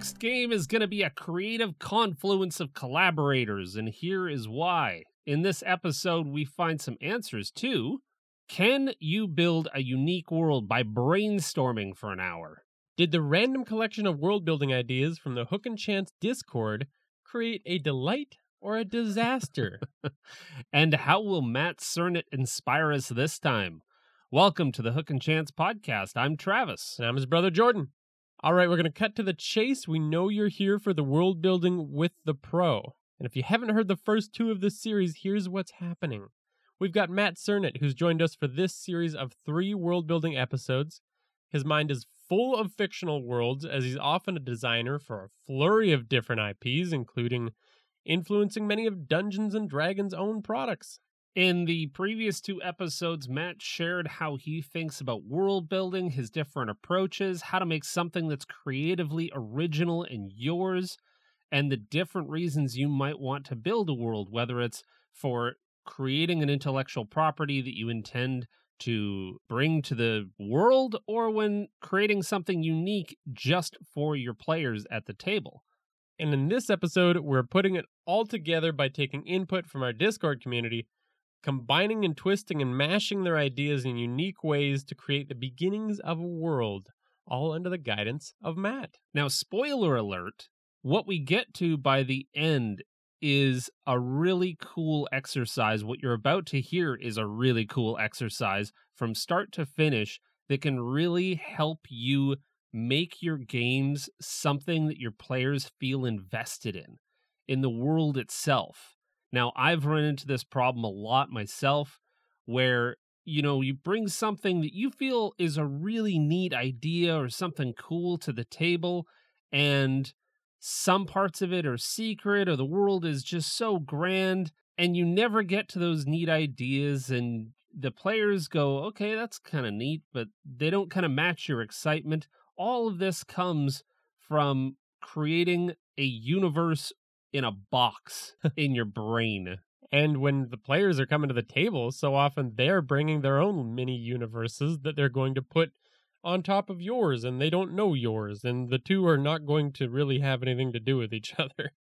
Next game is going to be a creative confluence of collaborators, and here is why. In this episode, we find some answers to Can you build a unique world by brainstorming for an hour? Did the random collection of world building ideas from the Hook and Chance Discord create a delight or a disaster? and how will Matt Sernett inspire us this time? Welcome to the Hook and Chance podcast. I'm Travis. and I'm his brother Jordan. All right, we're going to cut to the chase. We know you're here for the world building with the pro. And if you haven't heard the first two of this series, here's what's happening. We've got Matt Sernett, who's joined us for this series of three world building episodes. His mind is full of fictional worlds, as he's often a designer for a flurry of different IPs, including influencing many of Dungeons and Dragons' own products. In the previous two episodes, Matt shared how he thinks about world building, his different approaches, how to make something that's creatively original and yours, and the different reasons you might want to build a world, whether it's for creating an intellectual property that you intend to bring to the world or when creating something unique just for your players at the table. And in this episode, we're putting it all together by taking input from our Discord community, combining and twisting and mashing their ideas in unique ways to create the beginnings of a world, all under the guidance of Matt. Now, spoiler alert, what we get to by the end is a really cool exercise. What you're about to hear is a really cool exercise from start to finish that can really help you make your games something that your players feel invested in, in the world itself. Now, I've run into this problem a lot myself where, you know, you bring something that you feel is a really neat idea or something cool to the table, and some parts of it are secret or the world is just so grand, and you never get to those neat ideas, and the players go, okay, that's kind of neat, but they don't kind of match your excitement. All of this comes from creating a universe in a box in your brain. And when the players are coming to the table, so often they're bringing their own mini universes that they're going to put on top of yours, and they don't know yours, and the two are not going to really have anything to do with each other.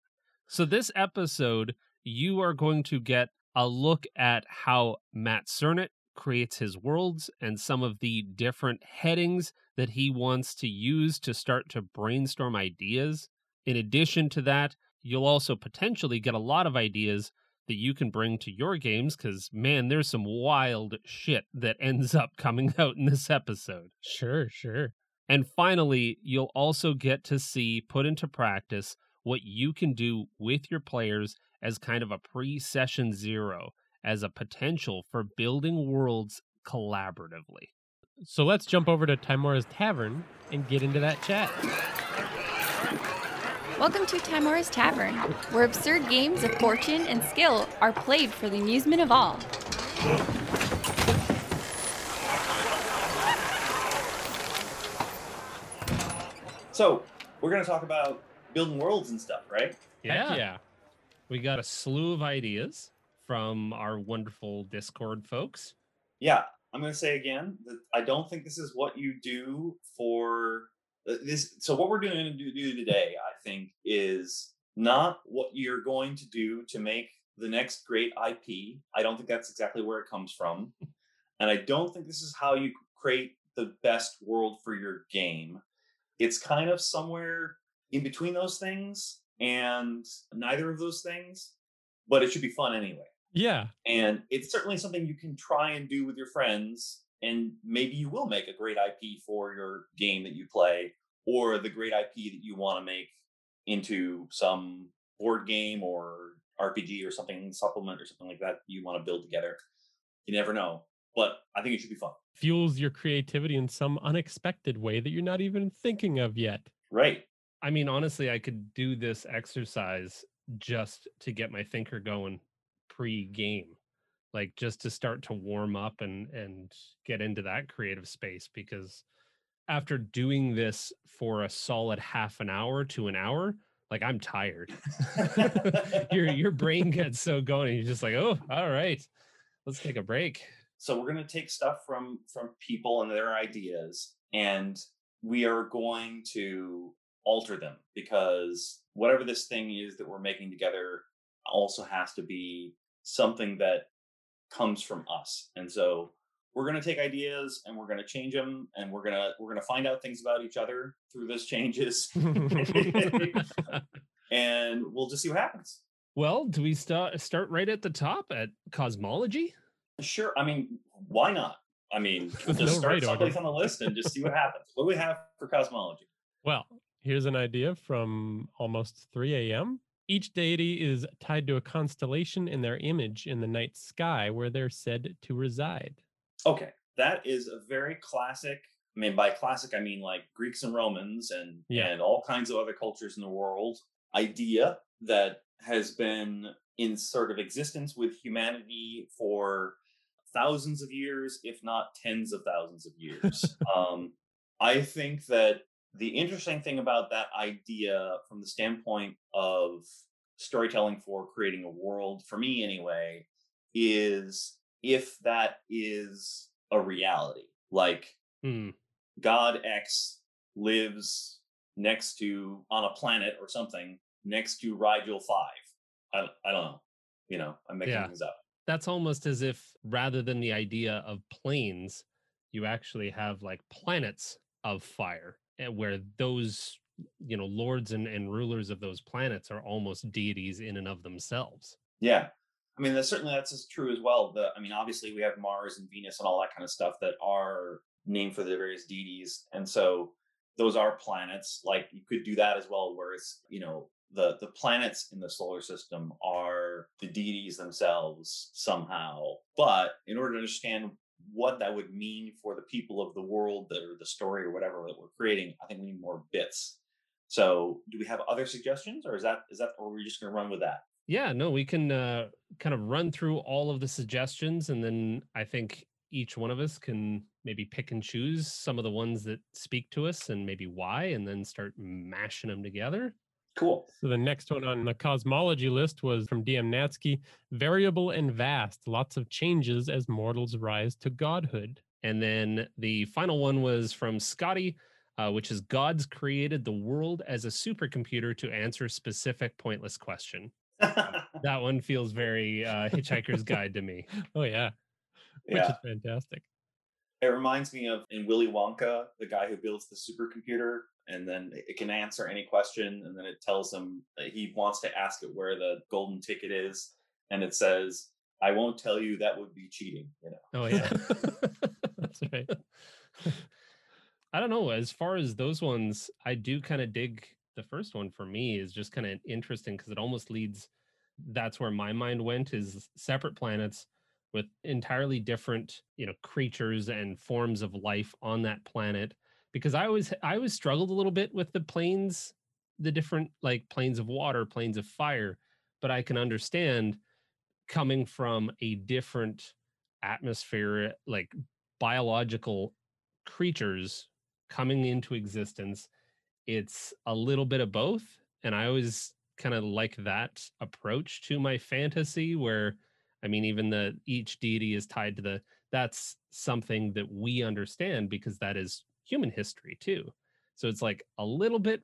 So, this episode, you are going to get a look at how Matt Sernett creates his worlds and some of the different headings that he wants to use to start to brainstorm ideas. In addition to that, you'll also potentially get a lot of ideas that you can bring to your games because, man, there's some wild shit that ends up coming out in this episode. Sure, sure. And finally, you'll also get to see put into practice what you can do with your players as kind of a pre session zero, as a potential for building worlds collaboratively. So let's jump over to Tymora's Tavern and get into that chat. Welcome to Tymora's Tavern, where absurd games of fortune and skill are played for the amusement of all. So we're gonna talk about building worlds and stuff, right? Heck yeah. We got a slew of ideas from our wonderful Discord folks. Yeah, I'm gonna say again that I don't think this is what you do for Uh, this. So what we're doing to do today, I think, is not what you're going to do to make the next great IP. I don't think that's exactly where it comes from, and I don't think this is how you create the best world for your game. It's kind of somewhere in between those things and neither of those things, but it should be fun anyway. Yeah. And it's certainly something you can try and do with your friends, and maybe you will make a great IP for your game that you play, or the great IP that you want to make into some board game or RPG or something supplement or something like that you want to build together. You never know, but I think it should be fun. Fuels your creativity in some unexpected way that you're not even thinking of yet. Right. I mean, honestly, I could do this exercise just to get my thinker going pre-game, like just to start to warm up and and get into that creative space. Because after doing this for a solid half an hour to an hour, like I'm tired. your your brain gets so going, you're just like, oh, all right, let's take a break. So we're going to take stuff from from people and their ideas, and we are going to alter them because whatever this thing is that we're making together also has to be something that comes from us. And so we're going to take ideas and we're going to change them and we're going to we're going to find out things about each other through those changes. And we'll just see what happens. Well do we start start right at the top at cosmology? Sure i mean why not? I mean we'll just no start right someplace order. on the list and just see what happens. What do we have for cosmology? Well here's an idea from almost 3 a.m each deity is tied to a constellation in their image in the night sky where they're said to reside Okay, that is a very classic. I mean, by classic, I mean like Greeks and Romans and yeah. and all kinds of other cultures in the world. Idea that has been in sort of existence with humanity for thousands of years, if not tens of thousands of years. um, I think that the interesting thing about that idea, from the standpoint of storytelling for creating a world, for me anyway, is if that is a reality. Like hmm. God X lives next to on a planet or something next to Rigel 5. I, I don't know. You know, I'm making yeah. things up. That's almost as if rather than the idea of planes, you actually have like planets of fire Eh, where those you know lords and, and rulers of those planets are almost deities in and of themselves yeah I mean, that's certainly that's true as well. The, I mean, obviously we have Mars and Venus and all that kind of stuff that are named for the various deities, and so those are planets. Like you could do that as well, where it's you know the the planets in the solar system are the deities themselves somehow. But in order to understand what that would mean for the people of the world that or the story or whatever that we're creating, I think we need more bits. So, do we have other suggestions, or is that is that, or are we just going to run with that? Yeah, no, we can uh, kind of run through all of the suggestions, and then I think each one of us can maybe pick and choose some of the ones that speak to us and maybe why, and then start mashing them together. Cool. So the next one on the cosmology list was from DM Natsky variable and vast, lots of changes as mortals rise to godhood. And then the final one was from Scotty, uh, which is God's created the world as a supercomputer to answer specific pointless question. that one feels very uh, Hitchhiker's Guide to me. Oh yeah, which yeah. is fantastic. It reminds me of in Willy Wonka, the guy who builds the supercomputer, and then it can answer any question, and then it tells him that he wants to ask it where the golden ticket is, and it says, "I won't tell you. That would be cheating." You know. Oh yeah, that's right. I don't know. As far as those ones, I do kind of dig the first one for me is just kind of interesting because it almost leads that's where my mind went is separate planets with entirely different you know creatures and forms of life on that planet because i always i always struggled a little bit with the planes the different like planes of water planes of fire but i can understand coming from a different atmosphere like biological creatures coming into existence. It's a little bit of both and i always kind of like that approach to my fantasy where i mean even the each deity is tied to the that's something that we understand because that is human history too so it's like a little bit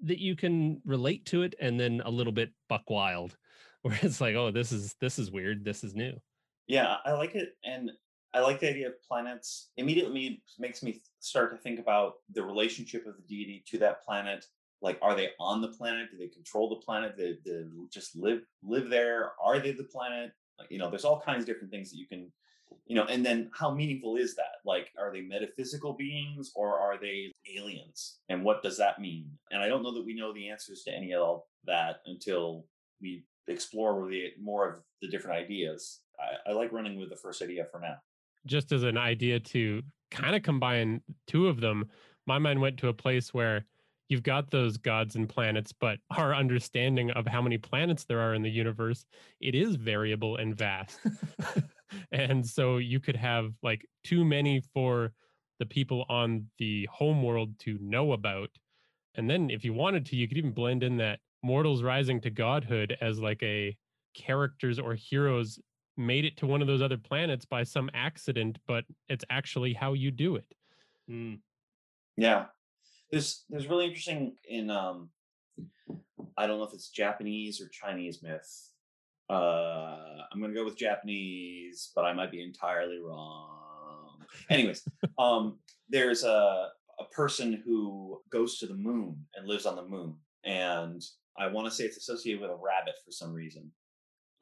that you can relate to it and then a little bit buck wild where it's like oh this is this is weird this is new yeah i like it and I like the idea of planets. Immediately makes me start to think about the relationship of the deity to that planet. Like, are they on the planet? Do they control the planet? Do they, just live live there? Are they the planet? Like, you know, there's all kinds of different things that you can, you know, and then how meaningful is that? Like, are they metaphysical beings or are they aliens? And what does that mean? And I don't know that we know the answers to any of that until we explore the, more of the different ideas. I, I like running with the first idea for now just as an idea to kind of combine two of them, my mind went to a place where you've got those gods and planets, but our understanding of how many planets there are in the universe, it is variable and vast. and so you could have like too many for the people on the home world to know about. And then if you wanted to, you could even blend in that mortals rising to godhood as like a characters or heroes made it to one of those other planets by some accident, but it's actually how you do it. Mm. Yeah. There's there's really interesting in um I don't know if it's Japanese or Chinese myth. Uh I'm gonna go with Japanese, but I might be entirely wrong. Anyways, um there's a a person who goes to the moon and lives on the moon. And I want to say it's associated with a rabbit for some reason.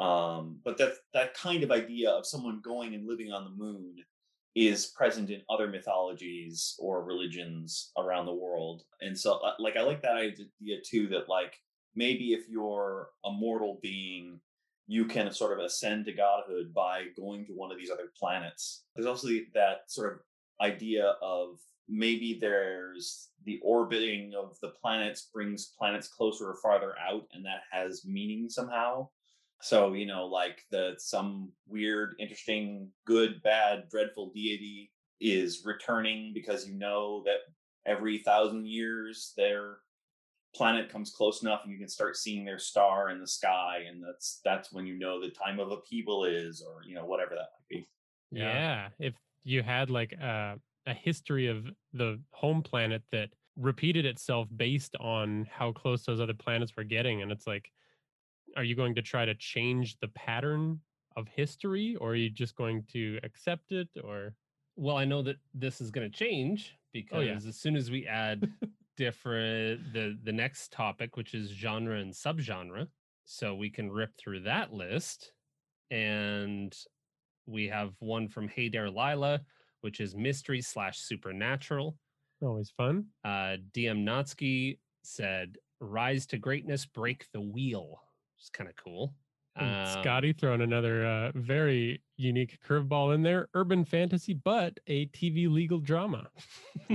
Um, but that that kind of idea of someone going and living on the moon is present in other mythologies or religions around the world. And so, uh, like, I like that idea too. That like maybe if you're a mortal being, you can sort of ascend to godhood by going to one of these other planets. There's also that sort of idea of maybe there's the orbiting of the planets brings planets closer or farther out, and that has meaning somehow. So, you know, like the some weird, interesting, good, bad, dreadful deity is returning because you know that every thousand years their planet comes close enough and you can start seeing their star in the sky and that's that's when you know the time of upheaval is or you know whatever that might be yeah, yeah. if you had like a, a history of the home planet that repeated itself based on how close those other planets were getting and it's like are you going to try to change the pattern of history or are you just going to accept it or? Well i know that this is going to change because oh, yeah. as soon as we add different the the next topic which is genre and subgenre so we can rip through that list and we have one from hey there lila which is mystery slash supernatural. Always fun. Uh dm notsky said rise to greatness break the wheel is kind of cool. Um, Scotty throwing another uh, very unique curveball in there. Urban fantasy, but a TV legal drama.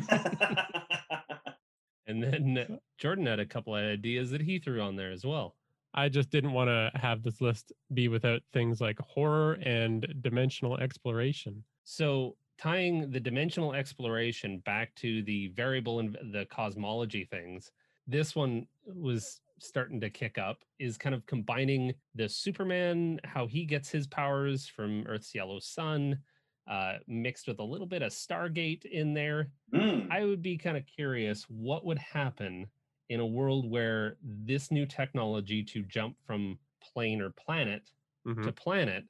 and then Jordan had a couple of ideas that he threw on there as well. I just didn't want to have this list be without things like horror and dimensional exploration. So, tying the dimensional exploration back to the variable and the cosmology things, this one was starting to kick up is kind of combining the Superman, how he gets his powers from Earth's yellow sun, uh, mixed with a little bit of Stargate in there. Mm. I would be kind of curious what would happen in a world where this new technology to jump from plane or planet mm-hmm. to planet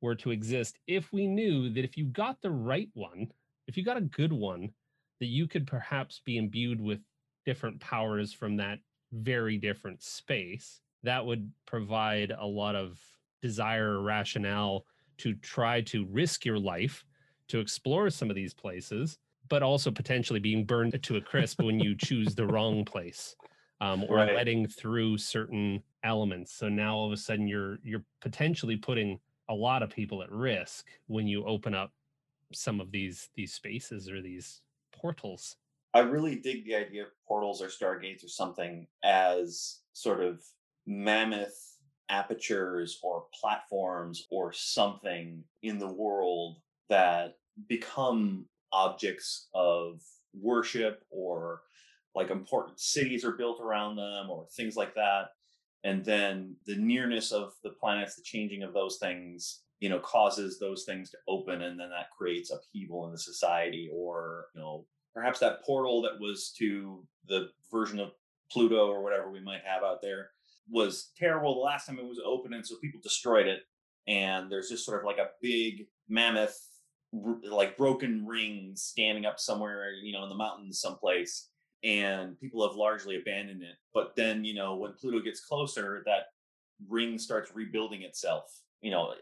were to exist if we knew that if you got the right one, if you got a good one, that you could perhaps be imbued with different powers from that very different space, that would provide a lot of desire or rationale to try to risk your life to explore some of these places, but also potentially being burned to a crisp when you choose the wrong place. Um, or right. letting through certain elements. So now all of a sudden you're you're potentially putting a lot of people at risk when you open up some of these these spaces or these portals. I really dig the idea of portals or stargates or something as sort of mammoth apertures or platforms or something in the world that become objects of worship or like important cities are built around them or things like that. And then the nearness of the planets the changing of those things you know causes those things to open and then that creates upheaval in the society or you know perhaps that portal that was to the version of Pluto or whatever we might have out there was terrible the last time it was open, and so people destroyed it. And there's just sort of like a big mammoth, like broken ring standing up somewhere, you know, in the mountains someplace. And people have largely abandoned it. But then, you know, when Pluto gets closer, that ring starts rebuilding itself. You know,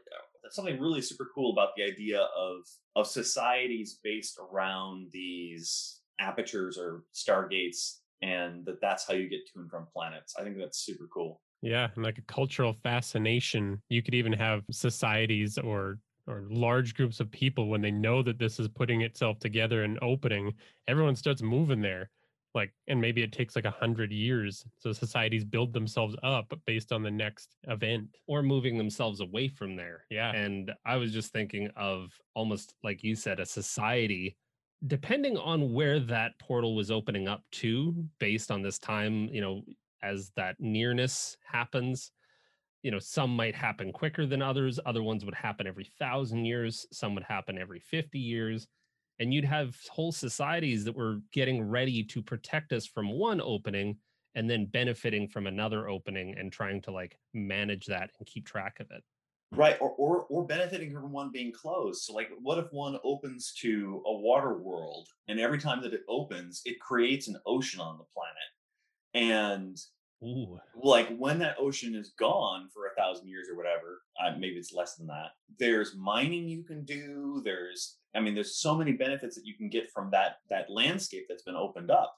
something really super cool about the idea of of societies based around these apertures or stargates and that that's how you get to and from planets. I think that's super cool. Yeah and like a cultural fascination. You could even have societies or or large groups of people when they know that this is putting itself together and opening everyone starts moving there like and maybe it takes like a hundred years so societies build themselves up based on the next event or moving themselves away from there. yeah And I was just thinking of almost like you said, a society, depending on where that portal was opening up to, based on this time, you know, as that nearness happens, you know, some might happen quicker than others. Other ones would happen every thousand years. Some would happen every 50 years. And you'd have whole societies that were getting ready to protect us from one opening and then benefiting from another opening and trying to like manage that and keep track of it. Right, or, or or benefiting from one being closed. So, like, what if one opens to a water world, and every time that it opens, it creates an ocean on the planet, and Ooh. like when that ocean is gone for a thousand years or whatever, uh, maybe it's less than that. There's mining you can do. There's, I mean, there's so many benefits that you can get from that that landscape that's been opened up.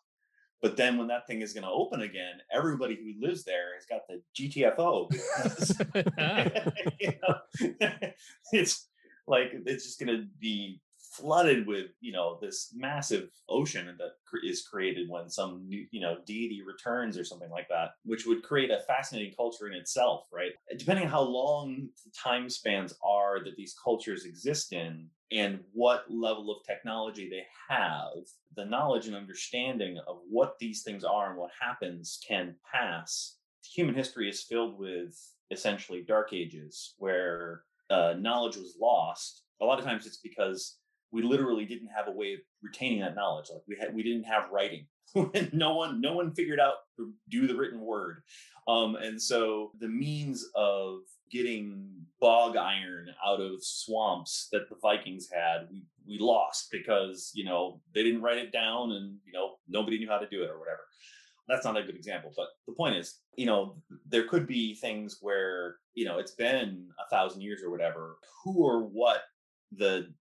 But then when that thing is going to open again, everybody who lives there has got the GTFO because you know, it's like it's just going to be flooded with you know this massive ocean that is created when some new you know deity returns or something like that which would create a fascinating culture in itself right depending on how long the time spans are that these cultures exist in and what level of technology they have the knowledge and understanding of what these things are and what happens can pass. Human history is filled with essentially dark ages where uh, knowledge was lost. A lot of times it's because we literally didn't have a way of retaining that knowledge. Like we had we didn't have writing. No one no one figured out to do the written word um, and so the means of getting bog iron out of swamps that the vikings had we we lost because you know they didn't write it down and you know nobody knew how to do it or whatever. That's not a good example but the point is you know there could be things where you know it's been a thousand years or whatever who or what the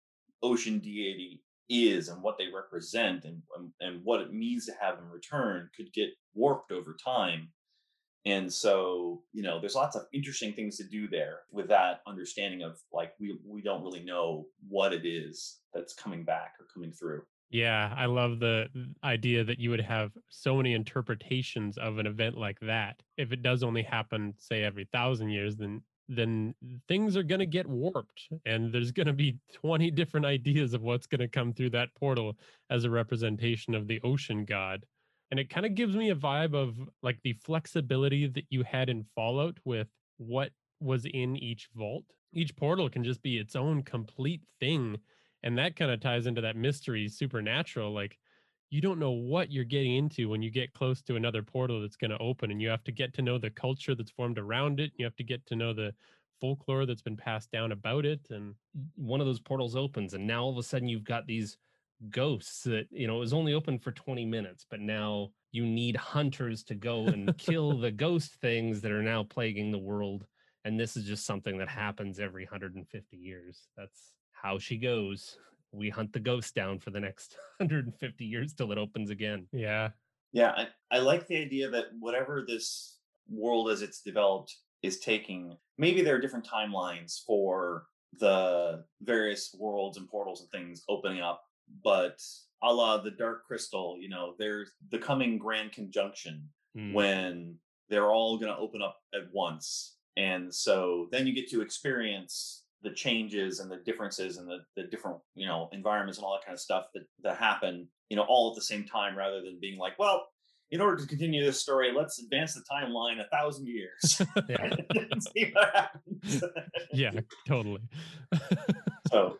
ocean deity is and what they represent and, and what it means to have in return could get warped over time and so you know there's lots of interesting things to do there with that understanding of like we we don't really know what it is that's coming back or coming through. Yeah i love the idea that you would have so many interpretations of an event like that. If it does only happen say every thousand years then then things are going to get warped and there's going to be 20 different ideas of what's going to come through that portal as a representation of the ocean god and it kind of gives me a vibe of like the flexibility that you had in fallout with what was in each vault. Each portal can just be its own complete thing and that kind of ties into that mystery supernatural like you don't know what you're getting into when you get close to another portal that's going to open and you have to get to know the culture that's formed around it you have to get to know the folklore that's been passed down about it and one of those portals opens and now all of a sudden you've got these ghosts that you know it was only open for 20 minutes but now you need hunters to go and kill the ghost things that are now plaguing the world and this is just something that happens every 150 years. That's how she goes. We hunt the ghost down for the next 150 years till it opens again. Yeah. Yeah I, I like the idea that whatever this world as it's developed is taking maybe there are different timelines for the various worlds and portals and things opening up but a la the dark crystal you know there's the coming grand conjunction Mm. when they're all going to open up at once and so then you get to experience the changes and the differences and the, the different you know environments and all that kind of stuff that that happen you know all at the same time rather than being like well in order to continue this story let's advance the timeline a thousand years Yeah. see what happens yeah totally so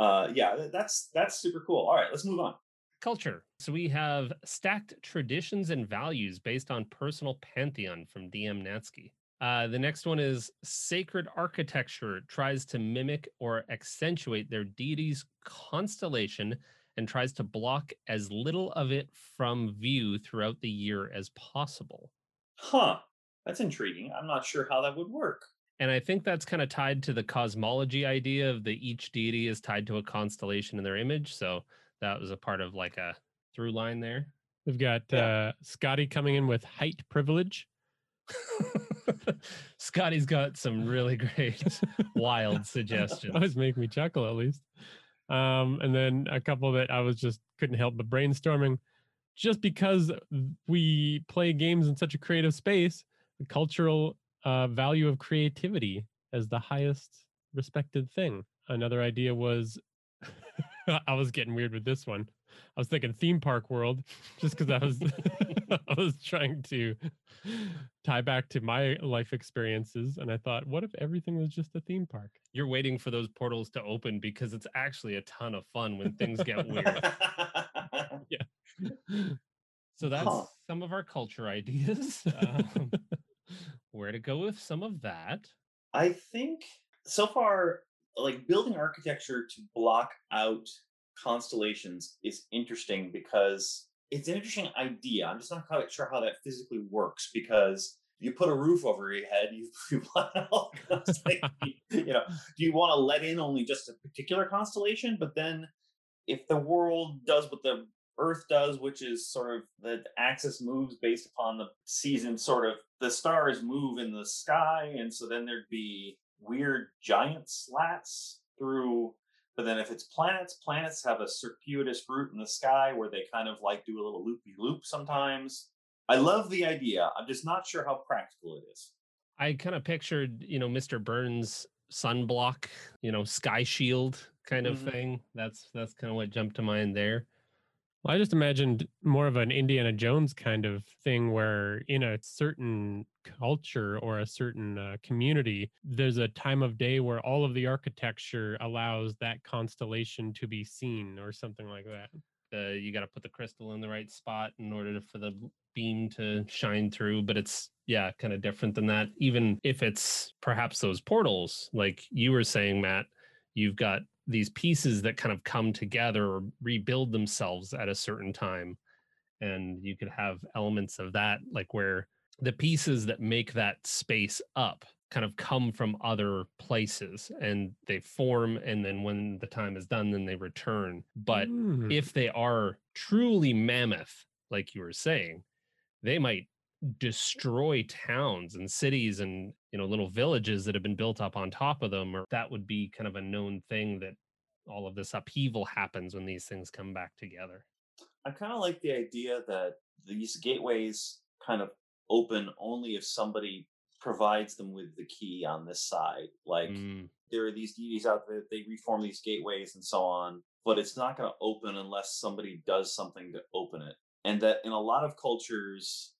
uh yeah that's that's super cool. All right let's move on. Culture. So we have stacked traditions and values based on personal pantheon from dm natsky. Uh, the next one is sacred architecture tries to mimic or accentuate their deity's constellation and tries to block as little of it from view throughout the year as possible. huh. That's intriguing. I'm not sure how that would work And I think that's kind of tied to the cosmology idea of the each deity is tied to a constellation in their image. So that was a part of like a through line there. we've got Yeah. uh scotty coming in with height privilege Scotty's got some really great wild suggestions. always make me chuckle at least um and then a couple that i was just couldn't help but brainstorming just because we play games in such a creative space, the cultural uh, value of creativity as the highest respected thing. Another idea was I was getting weird with this one. I was thinking theme park world just because I was I was trying to tie back to my life experiences and I thought what if everything was just a theme park? You're waiting for those portals to open because it's actually a ton of fun when things get weird. yeah. So that's huh. some of our culture ideas. Um, where to go with some of that? I think so far like building architecture to block out constellations is interesting because it's an interesting idea. I'm just not quite sure how that physically works because you put a roof over your head, you, you want all you know, do you want to let in only just a particular constellation? But then if the world does what the Earth does, which is sort of the axis moves based upon the season, sort of the stars move in the sky, and so then there'd be weird giant slats through but then if it's planets, planets have a circuitous route in the sky where they kind of like do a little loopy loop sometimes. I love the idea. I'm just not sure how practical it is. I kind of pictured, you know, Mr. Burns sunblock, you know, sky shield kind of mm-hmm. thing. That's that's kind of what jumped to mind there. Well, I just imagined more of an Indiana Jones kind of thing where in a certain culture or a certain uh, community, there's a time of day where all of the architecture allows that constellation to be seen or something like that. You got to put the crystal in the right spot in order to, for the beam to shine through, but it's yeah, kind of different than that. Even if it's perhaps those portals, like you were saying, Matt, you've got these pieces that kind of come together or rebuild themselves at a certain time and you could have elements of that like where the pieces that make that space up kind of come from other places and they form and then when the time is done then they return but mm. if they are truly mammoth like you were saying they might destroy towns and cities and you know little villages that have been built up on top of them or that would be kind of a known thing that all of this upheaval happens when these things come back together. I kind of like the idea that these gateways kind of open only if somebody provides them with the key on this side. Like mm. there are these deities out there they reform these gateways and so on but it's not going to open unless somebody does something to open it. And that in a lot of cultures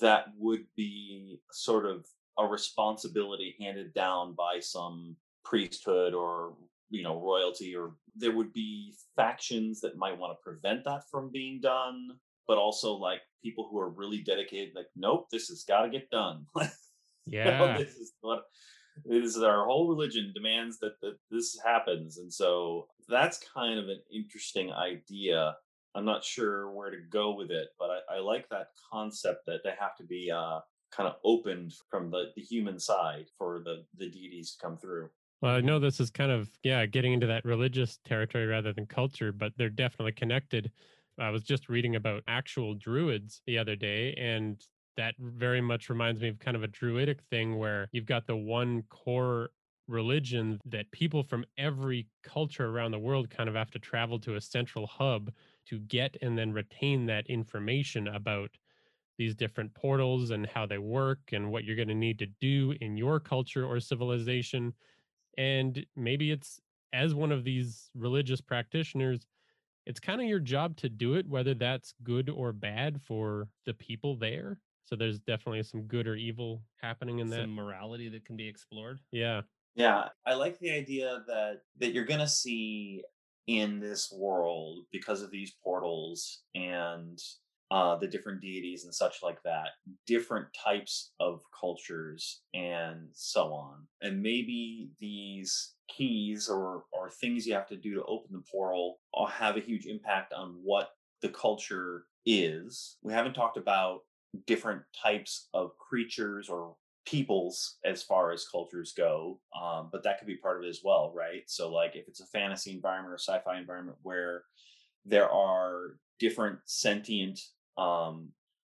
that would be sort of a responsibility handed down by some priesthood or you know royalty or there would be factions that might want to prevent that from being done but also like people who are really dedicated like nope this has got to get done. Yeah. this is what this is our whole religion demands that, that this happens and so that's kind of an interesting idea I'm not sure where to go with it, but I, I like that concept that they have to be uh, kind of opened from the, the human side for the, the deities to come through. Well, I know this is kind of, yeah, getting into that religious territory rather than culture, but they're definitely connected. I was just reading about actual druids the other day, and that very much reminds me of kind of a druidic thing where you've got the one core religion that people from every culture around the world kind of have to travel to a central hub to get and then retain that information about these different portals and how they work and what you're going to need to do in your culture or civilization. And maybe it's as one of these religious practitioners, it's kind of your job to do it, whether that's good or bad for the people there. So there's definitely some good or evil happening in some that morality that can be explored. Yeah. Yeah, I like the idea that that you're going to see in this world because of these portals and uh, the different deities and such like that, different types of cultures and so on. And maybe these keys or, or things you have to do to open the portal have a huge impact on what the culture is. We haven't talked about different types of creatures or peoples as far as cultures go um, but that could be part of it as well right? So like if it's a fantasy environment or sci-fi environment where there are different sentient um,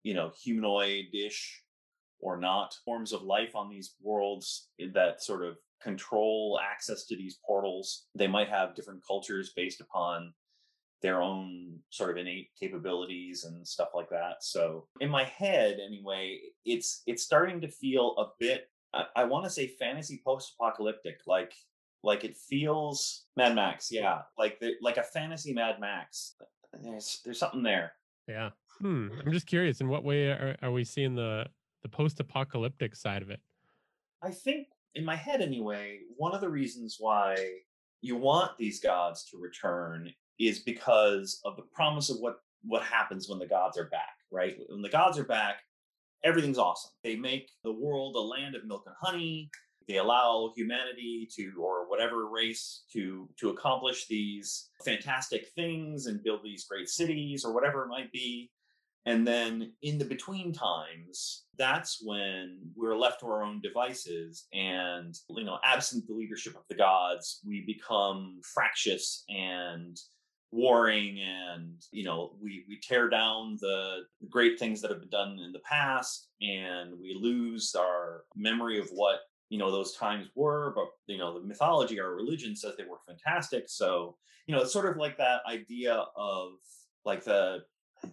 you know humanoid-ish or not forms of life on these worlds that sort of control access to these portals they might have different cultures based upon their own sort of innate capabilities and stuff like that. So in my head, anyway, it's it's starting to feel a bit. I, I want to say fantasy post-apocalyptic, like like it feels Mad Max, yeah, like the, like a fantasy Mad Max. There's there's something there. Yeah. Hmm. I'm just curious. In what way are, are we seeing the the post-apocalyptic side of it? I think in my head anyway, one of the reasons why you want these gods to return is because of the promise of what what happens when the gods are back, right? When the gods are back, everything's awesome. They make the world a land of milk and honey. They allow humanity to or whatever race to to accomplish these fantastic things and build these great cities or whatever it might be. And then in the between times, that's when we're left to our own devices. And, you know, absent the leadership of the gods, we become fractious and warring and you know we we tear down the great things that have been done in the past and we lose our memory of what you know those times were but you know the mythology our religion says they were fantastic. So you know it's sort of like that idea of like the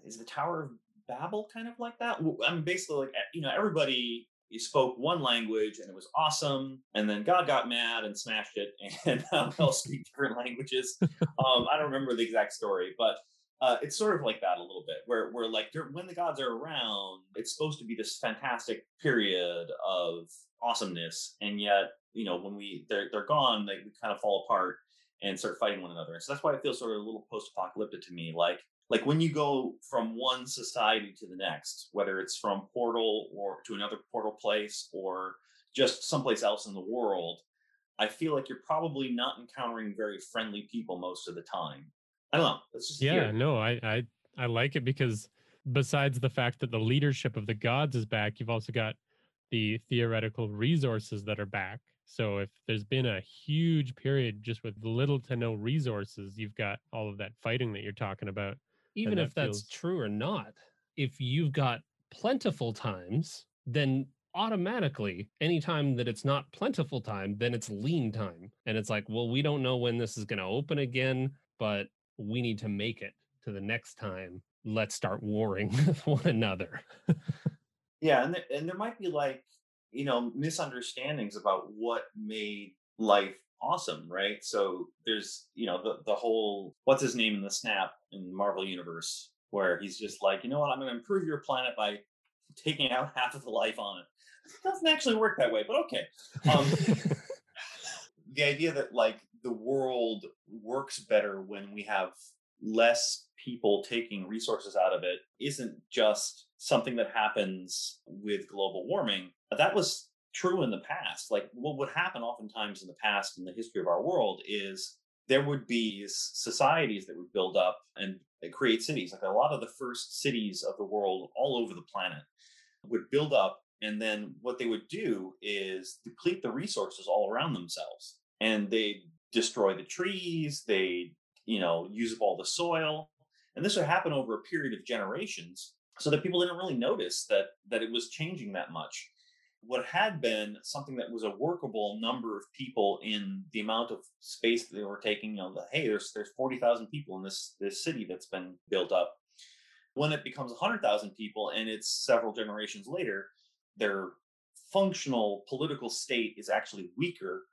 is the tower of babel kind of like that? I mean basically like eh, you know everybody spoke one language and it was awesome and then god got mad and smashed it and now we all speak different languages. Um, i don't remember the exact story but uh, it's sort of like that a little bit where where like when the gods are around it's supposed to be this fantastic period of awesomeness and yet you know when we they're, they're gone they kind of fall apart and start fighting one another. And so that's why it feels sort of a little post-apocalyptic to me like like when you go from one society to the next whether it's from portal or to another portal place or just someplace else in the world i feel like you're probably not encountering very friendly people most of the time. I don't know that's just yeah no I, I i like it because besides the fact that the leadership of the gods is back you've also got the theoretical resources that are back. So if there's been a huge period just with little to no resources you've got all of that fighting that you're talking about even if that's feels... true or not, if you've got plentiful times, then automatically anytime that it's not plentiful time, then it's lean time. And it's like, well, we don't know when this is going to open again, but we need to make it to the next time. Let's start warring with one another. yeah, and there, and there might be like, you know, misunderstandings about what made life awesome, right? So there's, you know, the the whole what's his name in the snap in Marvel Universe, where he's just like, you know what, I'm gonna improve your planet by taking out half of the life on it. It doesn't actually work that way, but okay. Um, the idea that like the world works better when we have less people taking resources out of it isn't just something that happens with global warming. That was true in the past. Like what would happen oftentimes in the past in the history of our world is there would be societies that would build up and create cities. Like a lot of the first cities of the world all over the planet would build up. And then what they would do is deplete the resources all around themselves. And they destroy the trees, they, you know, use up all the soil. And this would happen over a period of generations so that people didn't really notice that that it was changing that much what had been something that was a workable number of people in the amount of space that they were taking, you know, the, hey, there's there's 40,000 people in this this city that's been built up. When it becomes 100,000 people and it's several generations later, their functional political state is actually weaker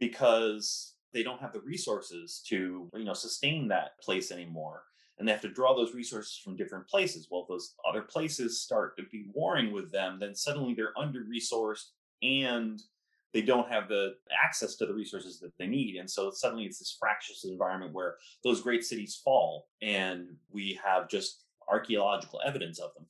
because they don't have the resources to, you know, sustain that place anymore and they have to draw those resources from different places. Well, if those other places start to be warring with them, then suddenly they're under resourced and they don't have the access to the resources that they need. And so suddenly it's this fractious environment where those great cities fall and we have just archaeological evidence of them.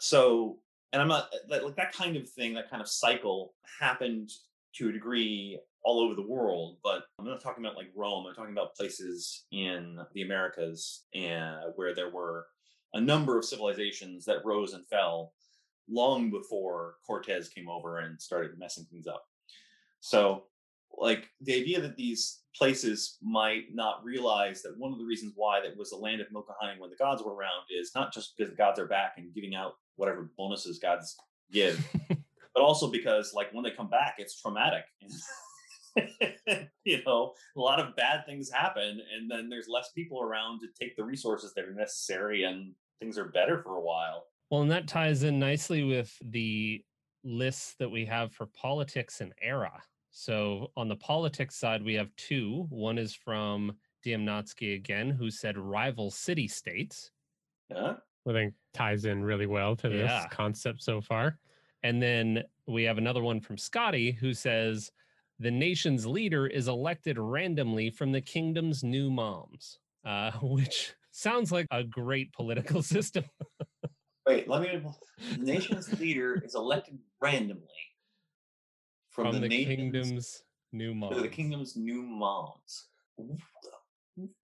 So, and I'm not like that kind of thing, that kind of cycle happened to a degree all over the world, but I'm not talking about like Rome. I'm talking about places in the Americas and where there were a number of civilizations that rose and fell long before Cortez came over and started messing things up. So, like the idea that these places might not realize that one of the reasons why that was the land of milk and honey when the gods were around is not just because the gods are back and giving out whatever bonuses gods give, but also because like when they come back, it's traumatic. you know, a lot of bad things happen, and then there's less people around to take the resources that are necessary, and things are better for a while. Well, and that ties in nicely with the lists that we have for politics and era. So on the politics side, we have two. One is from DM Natsky again, who said rival city states. Yeah. I think ties in really well to this Yeah. concept so far. And then we have another one from Scotty who says the nation's leader is elected randomly from the kingdom's new moms, uh, which sounds like a great political system. Wait, let me. The nation's leader is elected randomly from, From, the, nation's- kingdom's new moms. the kingdom's new moms.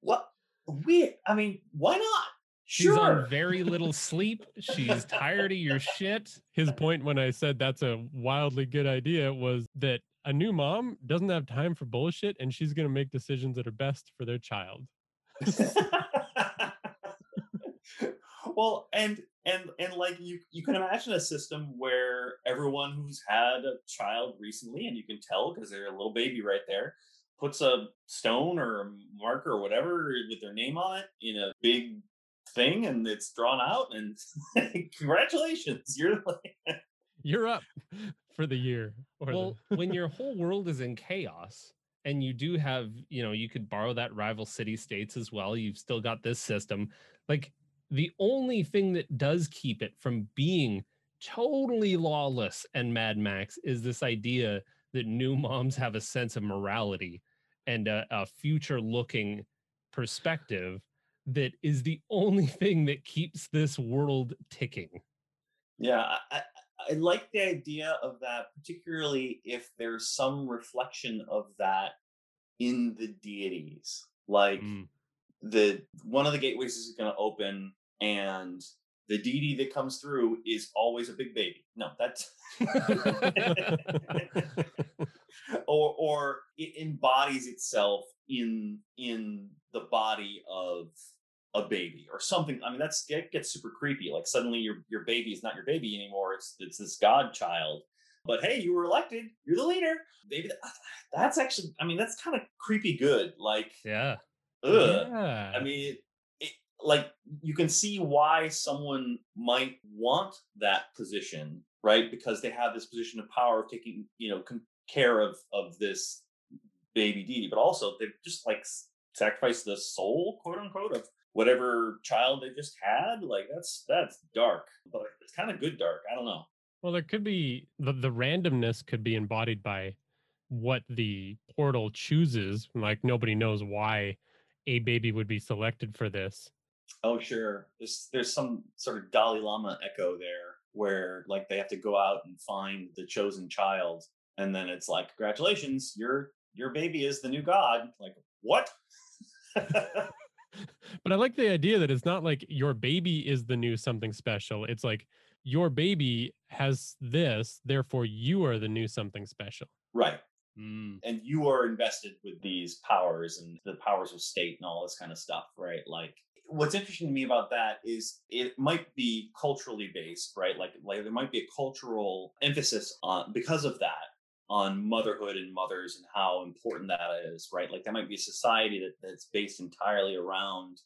What? We. I mean, why not? She's Sure. on very little sleep. She's tired of your shit. His point when I said that's a wildly good idea was that a new mom doesn't have time for bullshit and she's going to make decisions that are best for their child. well, and and and like you you can imagine a system where everyone who's had a child recently, and you can tell because they're a little baby right there, puts a stone or a marker or whatever with their name on it in a big thing, and it's drawn out. And congratulations, you're like You're up for the year. Or the- Well, when your whole world is in chaos and you do have, you know, you could borrow that rival city states as well. You've still got this system. Like the only thing that does keep it from being totally lawless and Mad Max is this idea that new moms have a sense of morality and a, a future looking perspective that is the only thing that keeps this world ticking. Yeah, I, I, like the idea of that, particularly if there's some reflection of that in the deities. Like Mm. the one of the gateways is going to open, and the deity that comes through is always a big baby. No, that's or or it embodies itself in in the body of a baby or something. I mean, that's it gets super creepy. Like suddenly your your baby is not your baby anymore. It's it's this godchild. But hey, you were elected. You're the leader. Maybe that, that's actually. I mean, that's kind of creepy. Good. Like, yeah. ugh. yeah. I mean, it, like you can see why someone might want that position, right? Because they have this position of power of taking, you know, care of of this baby deity, but also they've just like sacrificed the soul, quote unquote, of whatever child they just had. Like that's that's dark, but it's kind of good dark. I don't know. Well, there could be the, the randomness could be embodied by what the portal chooses. Like nobody knows why a baby would be selected for this. Oh, sure. There's there's some sort of Dalai Lama echo there, where like they have to go out and find the chosen child, and then it's like, congratulations, your your baby is the new god. Like what? But I like the idea that it's not like your baby is the new something special. It's like your baby has this, therefore you are the new something special. right. Mm. And you are invested with these powers and the powers of state and all this kind of stuff, right? Like what's interesting to me about that is it might be culturally based, right? Like like there might be a cultural emphasis on because of that on motherhood and mothers and how important that is, right? Like that might be a society that, that's based entirely around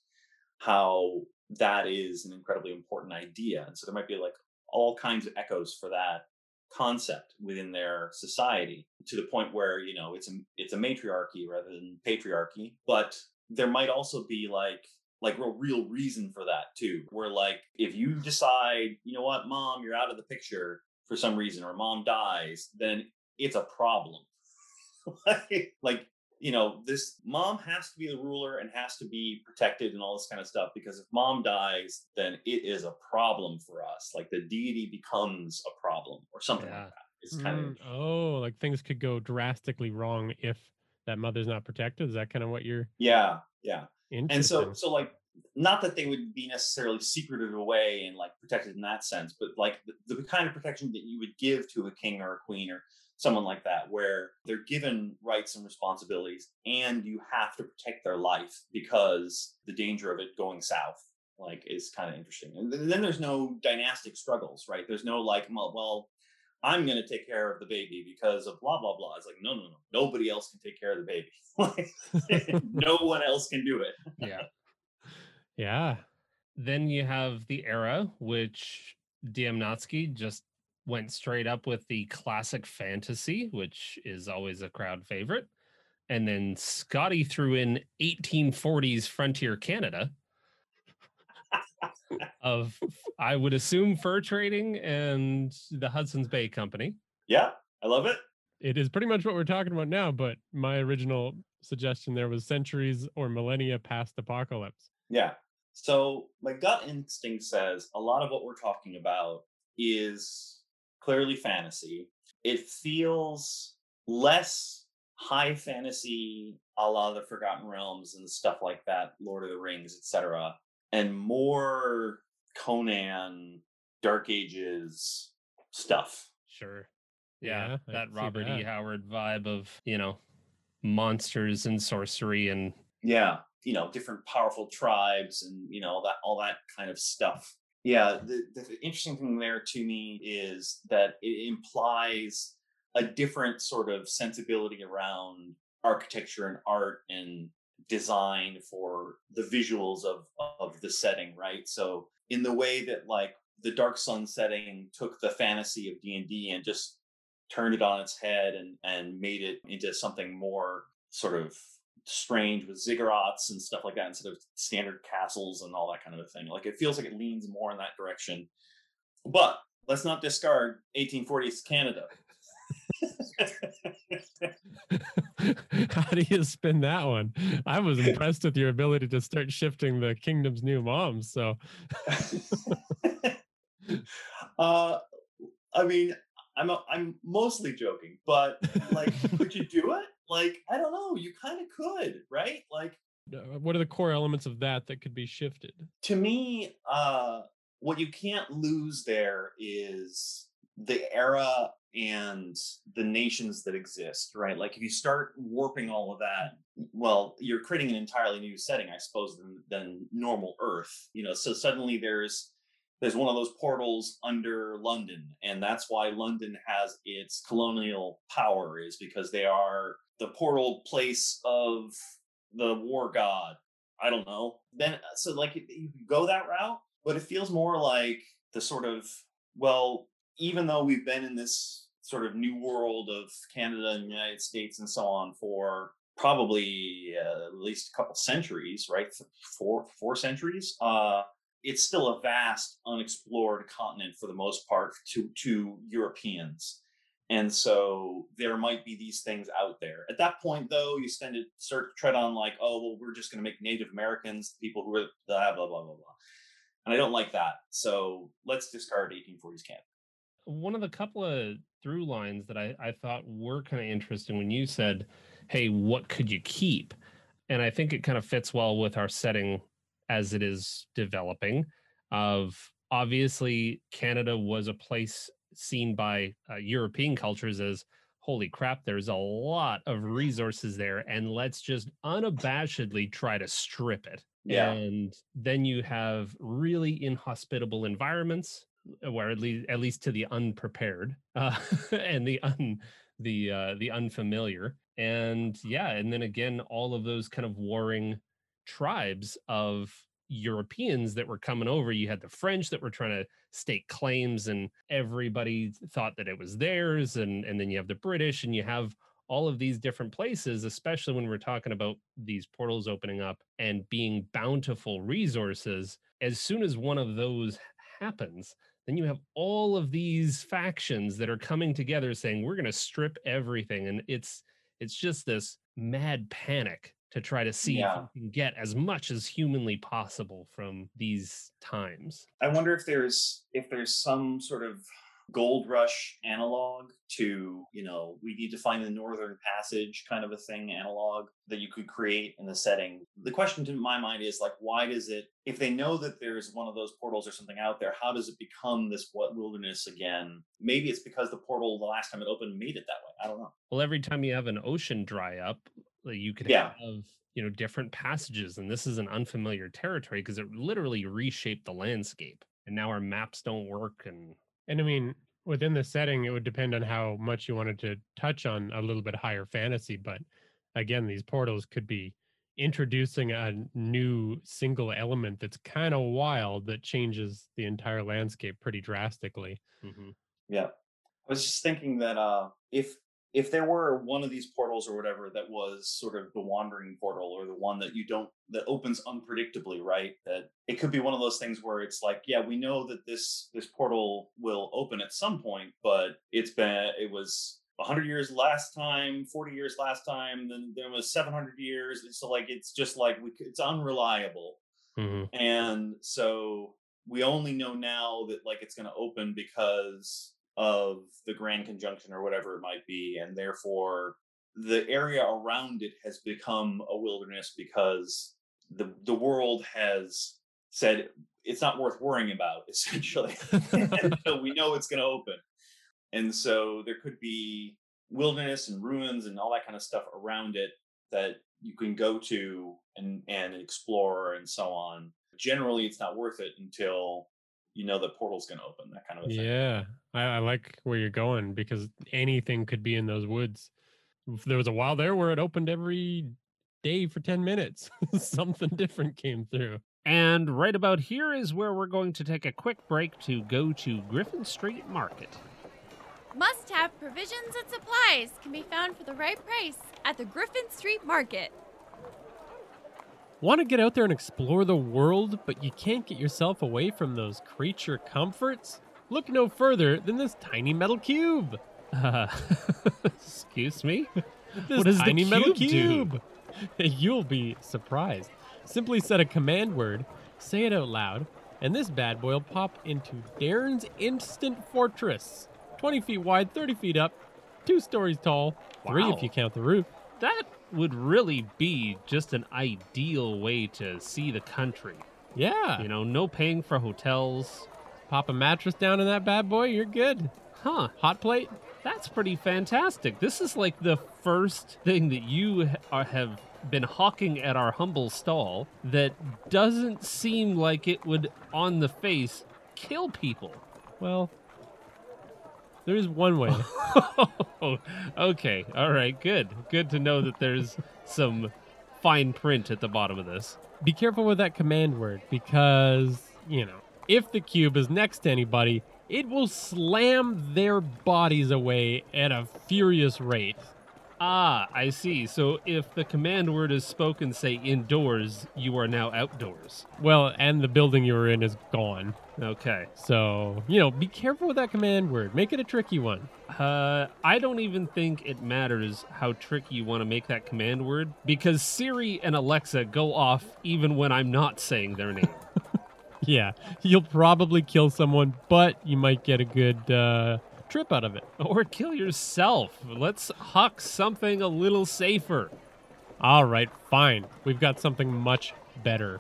how that is an incredibly important idea. And so there might be like all kinds of echoes for that concept within their society to the point where you know it's a it's a matriarchy rather than patriarchy but there might also be like like a real reason for that too where like if you decide you know what mom you're out of the picture for some reason or mom dies then it's a problem like, like you know this mom has to be the ruler and has to be protected and all this kind of stuff because if mom dies then it is a problem for us like the deity becomes a problem or something Yeah. like that it's kind of oh, like things could go drastically wrong if that mother's not protected. Is that kind of what you're yeah yeah and so so like not that they would be necessarily secreted away and like protected in that sense but like the, the kind of protection that you would give to a king or a queen or someone like that where they're given rights and responsibilities and you have to protect their life because the danger of it going south like is kind of interesting and then there's no dynastic struggles right there's no like well, I'm going to take care of the baby because of blah blah blah. It's like no no no, nobody else can take care of the baby. no one else can do it. Yeah. Yeah. Then you have the era, which DM Natsky just went straight up with the classic fantasy, which is always a crowd favorite. And then Scotty threw in 1840s frontier Canada of, I would assume, fur trading and the Hudson's Bay Company. Yeah, I love it. It is pretty much what we're talking about now, but my original suggestion there was centuries or millennia past apocalypse. Yeah. So my gut instinct says a lot of what we're talking about is clearly fantasy. It feels less high fantasy a la the Forgotten Realms and stuff like that, Lord of the Rings, etc., and more Conan, Dark Ages stuff. Sure. Yeah, Yeah, that can see Robert E. Howard vibe of, you know, monsters and sorcery and Yeah, you know, different powerful tribes and you know that all that kind of stuff. Yeah, the, the interesting thing there to me is that it implies a different sort of sensibility around architecture and art and design for the visuals of of the setting, right? So in the way that like the Dark Sun setting took the fantasy of D and D and just turned it on its head and and made it into something more sort of strange with ziggurats and stuff like that instead of standard castles and all that kind of a thing. Like it feels like it leans more in that direction. But let's not discard 1840s Canada. How do you spin that one? I was impressed with your ability to start shifting the kingdom's new moms. So uh I mean, I'm a, I'm mostly joking, but like could you do it? Like I don't know, you kind of could, right? Like uh, what are the core elements of that that could be shifted? to me, uh, what you can't lose there is the era and the nations that exist, right? Like if you start warping all of that, well, you're creating an entirely new setting, I suppose, than, than normal Earth. You know, so suddenly there's there's one of those portals under London, and that's why London has its colonial power, is because they are the portal place of the war god I don't know. Then so like you go that route, but it feels more like the sort of well, even though we've been in this sort of new world of Canada and the United States and so on for probably uh, at least a couple centuries, right? Four four centuries. Uh, it's still a vast unexplored continent for the most part to to Europeans. And so there might be these things out there. At that point, though, you tend to start to tread on like, oh, well, we're just going to make Native Americans people who are blah blah blah blah blah. And I don't like that. So let's discard 1840s camp. one of the couple of through lines that I, I thought were kind of interesting when you said, Hey, what could you keep? And I think it kind of fits well with our setting as it is developing. Of obviously, Canada was a place seen by uh, European cultures as holy crap, there's a lot of resources there, and let's just unabashedly try to strip it. Yeah. And then you have really inhospitable environments where at least at least to the unprepared uh, and the un the uh, the unfamiliar and yeah and then again all of those kind of warring tribes of Europeans that were coming over you had the French that were trying to stake claims and everybody thought that it was theirs and and then you have the British and you have all of these different places especially when we're talking about these portals opening up and being bountiful resources. As soon as one of those happens then you have all of these factions that are coming together saying we're going to strip everything and it's it's just this mad panic to try to see Yeah. if we can get as much as humanly possible from these times. I wonder if there's if there's some sort of gold rush analog to you know we need to find the northern passage kind of a thing analog that you could create in the setting. The question to my mind is like why does it if they know that there's one of those portals or something out there how does it become this what wilderness again? Maybe it's because the portal the last time it opened made it that way. I don't know. Well every time you have an ocean dry up like, you could Yeah. have you know different passages and this is an unfamiliar territory because it literally reshaped the landscape and now our maps don't work and And I mean, Within the setting, it would depend on how much you wanted to touch on a little bit higher fantasy. But again, these portals could be introducing a new single element that's kind of wild that changes the entire landscape pretty drastically. Mhm. Yeah. I was just thinking that uh if if there were one of these portals or whatever that was sort of the wandering portal or the one that you don't that opens unpredictably, right? That it could be one of those things where it's like, yeah, we know that this this portal will open at some point, but it's been it was 100 years last time 40 years last time then there was 700 years and so like it's just like we it's unreliable mm-hmm. and so we only know now that like it's going to open because of the grand conjunction or whatever it might be and therefore the area around it has become a wilderness because the the world has said it's not worth worrying about essentially. So we know it's going to open. And so there could be wilderness and ruins and all that kind of stuff around it that you can go to and and explore and so on. Generally it's not worth it until you know the portal's going to open that kind of a thing. Yeah, I, I like where you're going because anything could be in those woods. There was a while there where it opened every day for 10 minutes. Something different came through. And right about here is where we're going to take a quick break to go to Griffin Street Market. Must have provisions and supplies can be found for the right price at the Griffin Street Market. Want to get out there and explore the world, but you can't get yourself away from those creature comforts? Look no further than this tiny metal cube. Uh, excuse me? This What does the tiny metal cube do? You'll be surprised. Simply set a command word, say it out loud, and this bad boy will pop into Daern's Instant Fortress. 20 feet wide, 30 feet up, two stories tall, three if you count the roof. That would really be just an ideal way to see the country. Yeah. You know, no paying for hotels. Pop a mattress down in that bad boy, you're good. Huh, Hot plate? that's pretty fantastic. This is like the first thing that you are, have been hawking at our humble stall that doesn't seem like it would, on the face, kill people. Well, there's one way. okay, all right, good. Good to know that there's some fine print at the bottom of this. Be careful with that command word because, you know, if the cube is next to anybody, it will slam their bodies away at a furious rate. Ah, I see. So if the command word is spoken, say indoors, you are now outdoors. Well, and the building you were in is gone. Okay. So, you know, be careful with that command word. Make it a tricky one. Uh, I don't even think it matters how tricky you want to make that command word because Siri and Alexa go off even when I'm not saying their name. Yeah, you'll probably kill someone, but you might get a good uh, trip out of it. or kill yourself. Let's huck something a little safer. All right, fine. We've got something much better.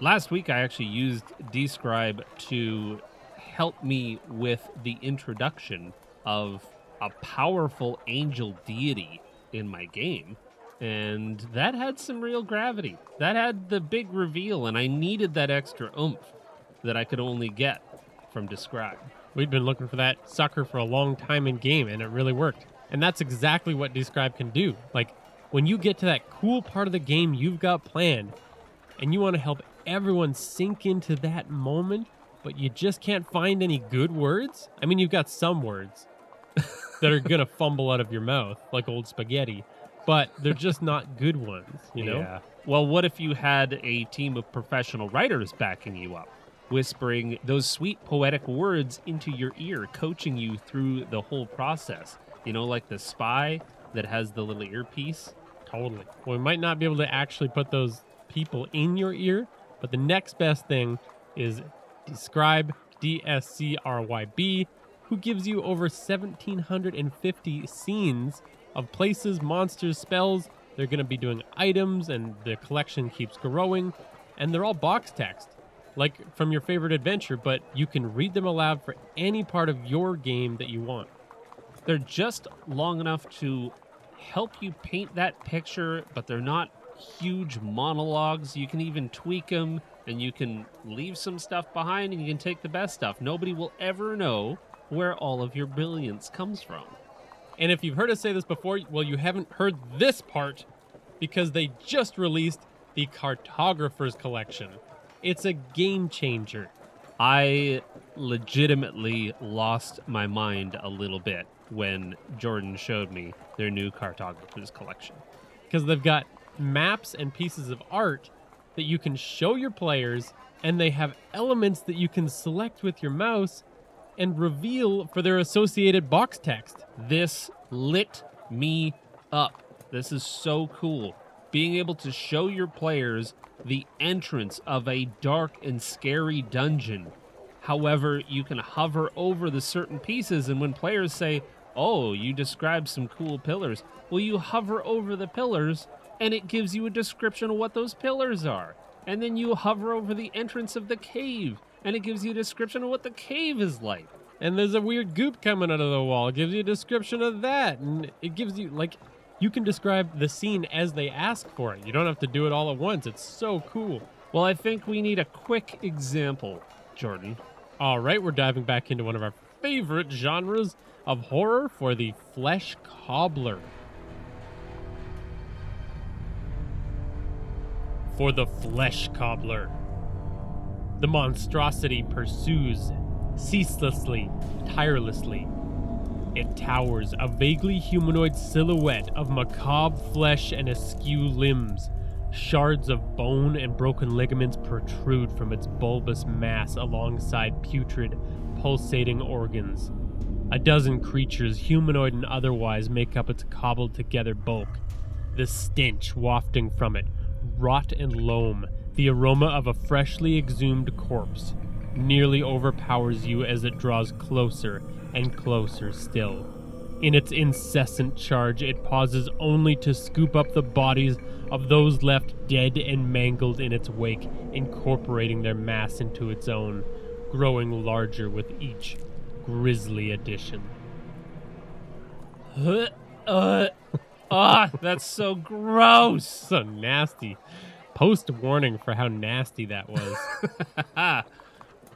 Last week, I actually used Dscryb to help me with the introduction of a powerful angel deity in my game. And that had some real gravity. That had the big reveal, and I needed that extra oomph that I could only get from Dscryb. We'd been looking for that sucker for a long time in game, and it really worked. And that's exactly what Dscryb can do. Like, when you get to that cool part of the game you've got planned, and you want to help everyone sink into that moment, but you just can't find any good words? I mean, you've got some words that are going to fumble out of your mouth, like old spaghetti, but they're just not good ones, you know? Yeah. Well, what if you had a team of professional writers backing you up, whispering those sweet poetic words into your ear, coaching you through the whole process? You know, like the spy that has the little earpiece. Totally. Well, we might not be able to actually put those people in your ear, but the next best thing is Dscryb, D S C R Y B, who gives you over 1,750 scenes of places, monsters, spells. They're going to be doing items, and the collection keeps growing, and they're all box text, like from your favorite adventure, but you can read them aloud for any part of your game that you want. They're just long enough to help you paint that picture, but they're not huge monologues. You can even tweak them and you can leave some stuff behind and you can take the best stuff. Nobody will ever know where all of your brilliance comes from. And if you've heard us say this before, well, you haven't heard this part because they just released the Cartographer's Collection. It's a game changer. I legitimately lost my mind a little bit when Jordan showed me their new cartographer's collection. because they've got maps and pieces of art that you can show your players, and they have elements that you can select with your mouse and reveal for their associated box text. This lit me up. This is so cool. Being able to show your players the entrance of a dark and scary dungeon. However, you can hover over the certain pieces, and when players say, Oh, you described some cool pillars, well, you hover over the pillars, and it gives you a description of what those pillars are. And then you hover over the entrance of the cave, and it gives you a description of what the cave is like. And there's a weird goop coming out of the wall. It gives you a description of that. And it gives you, like, you can describe the scene as they ask for it. You don't have to do it all at once. It's so cool. Well, I think we need a quick example, Jordan. All right, we're diving back into one of our favorite genres of horror for the Flesh Cobbler. For the Flesh Cobbler. The monstrosity pursues ceaselessly, tirelessly. It towers, a vaguely humanoid silhouette of macabre flesh and askew limbs. Shards of bone and broken ligaments protrude from its bulbous mass alongside putrid, pulsating organs. A dozen creatures, humanoid and otherwise, make up its cobbled together bulk. The stench wafting from it, rot and loam, the aroma of a freshly exhumed corpse, nearly overpowers you as it draws closer and closer still. In its incessant charge, it pauses only to scoop up the bodies of those left dead and mangled in its wake, incorporating their mass into its own, growing larger with each grisly addition. Uh, uh, ah, that's so gross. So nasty. Post warning for how nasty that was.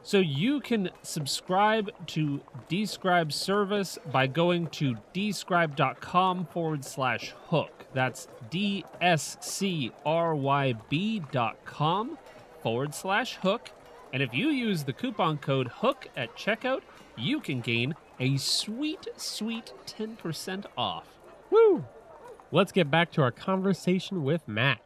so you can subscribe to Dscryb service by going to dscryb.com forward slash hook. That's D S C R Y B dot com forward slash hook. And if you use the coupon code HOOK at checkout, you can gain a sweet, sweet 10% off. Woo! Let's get back to our conversation with Matt.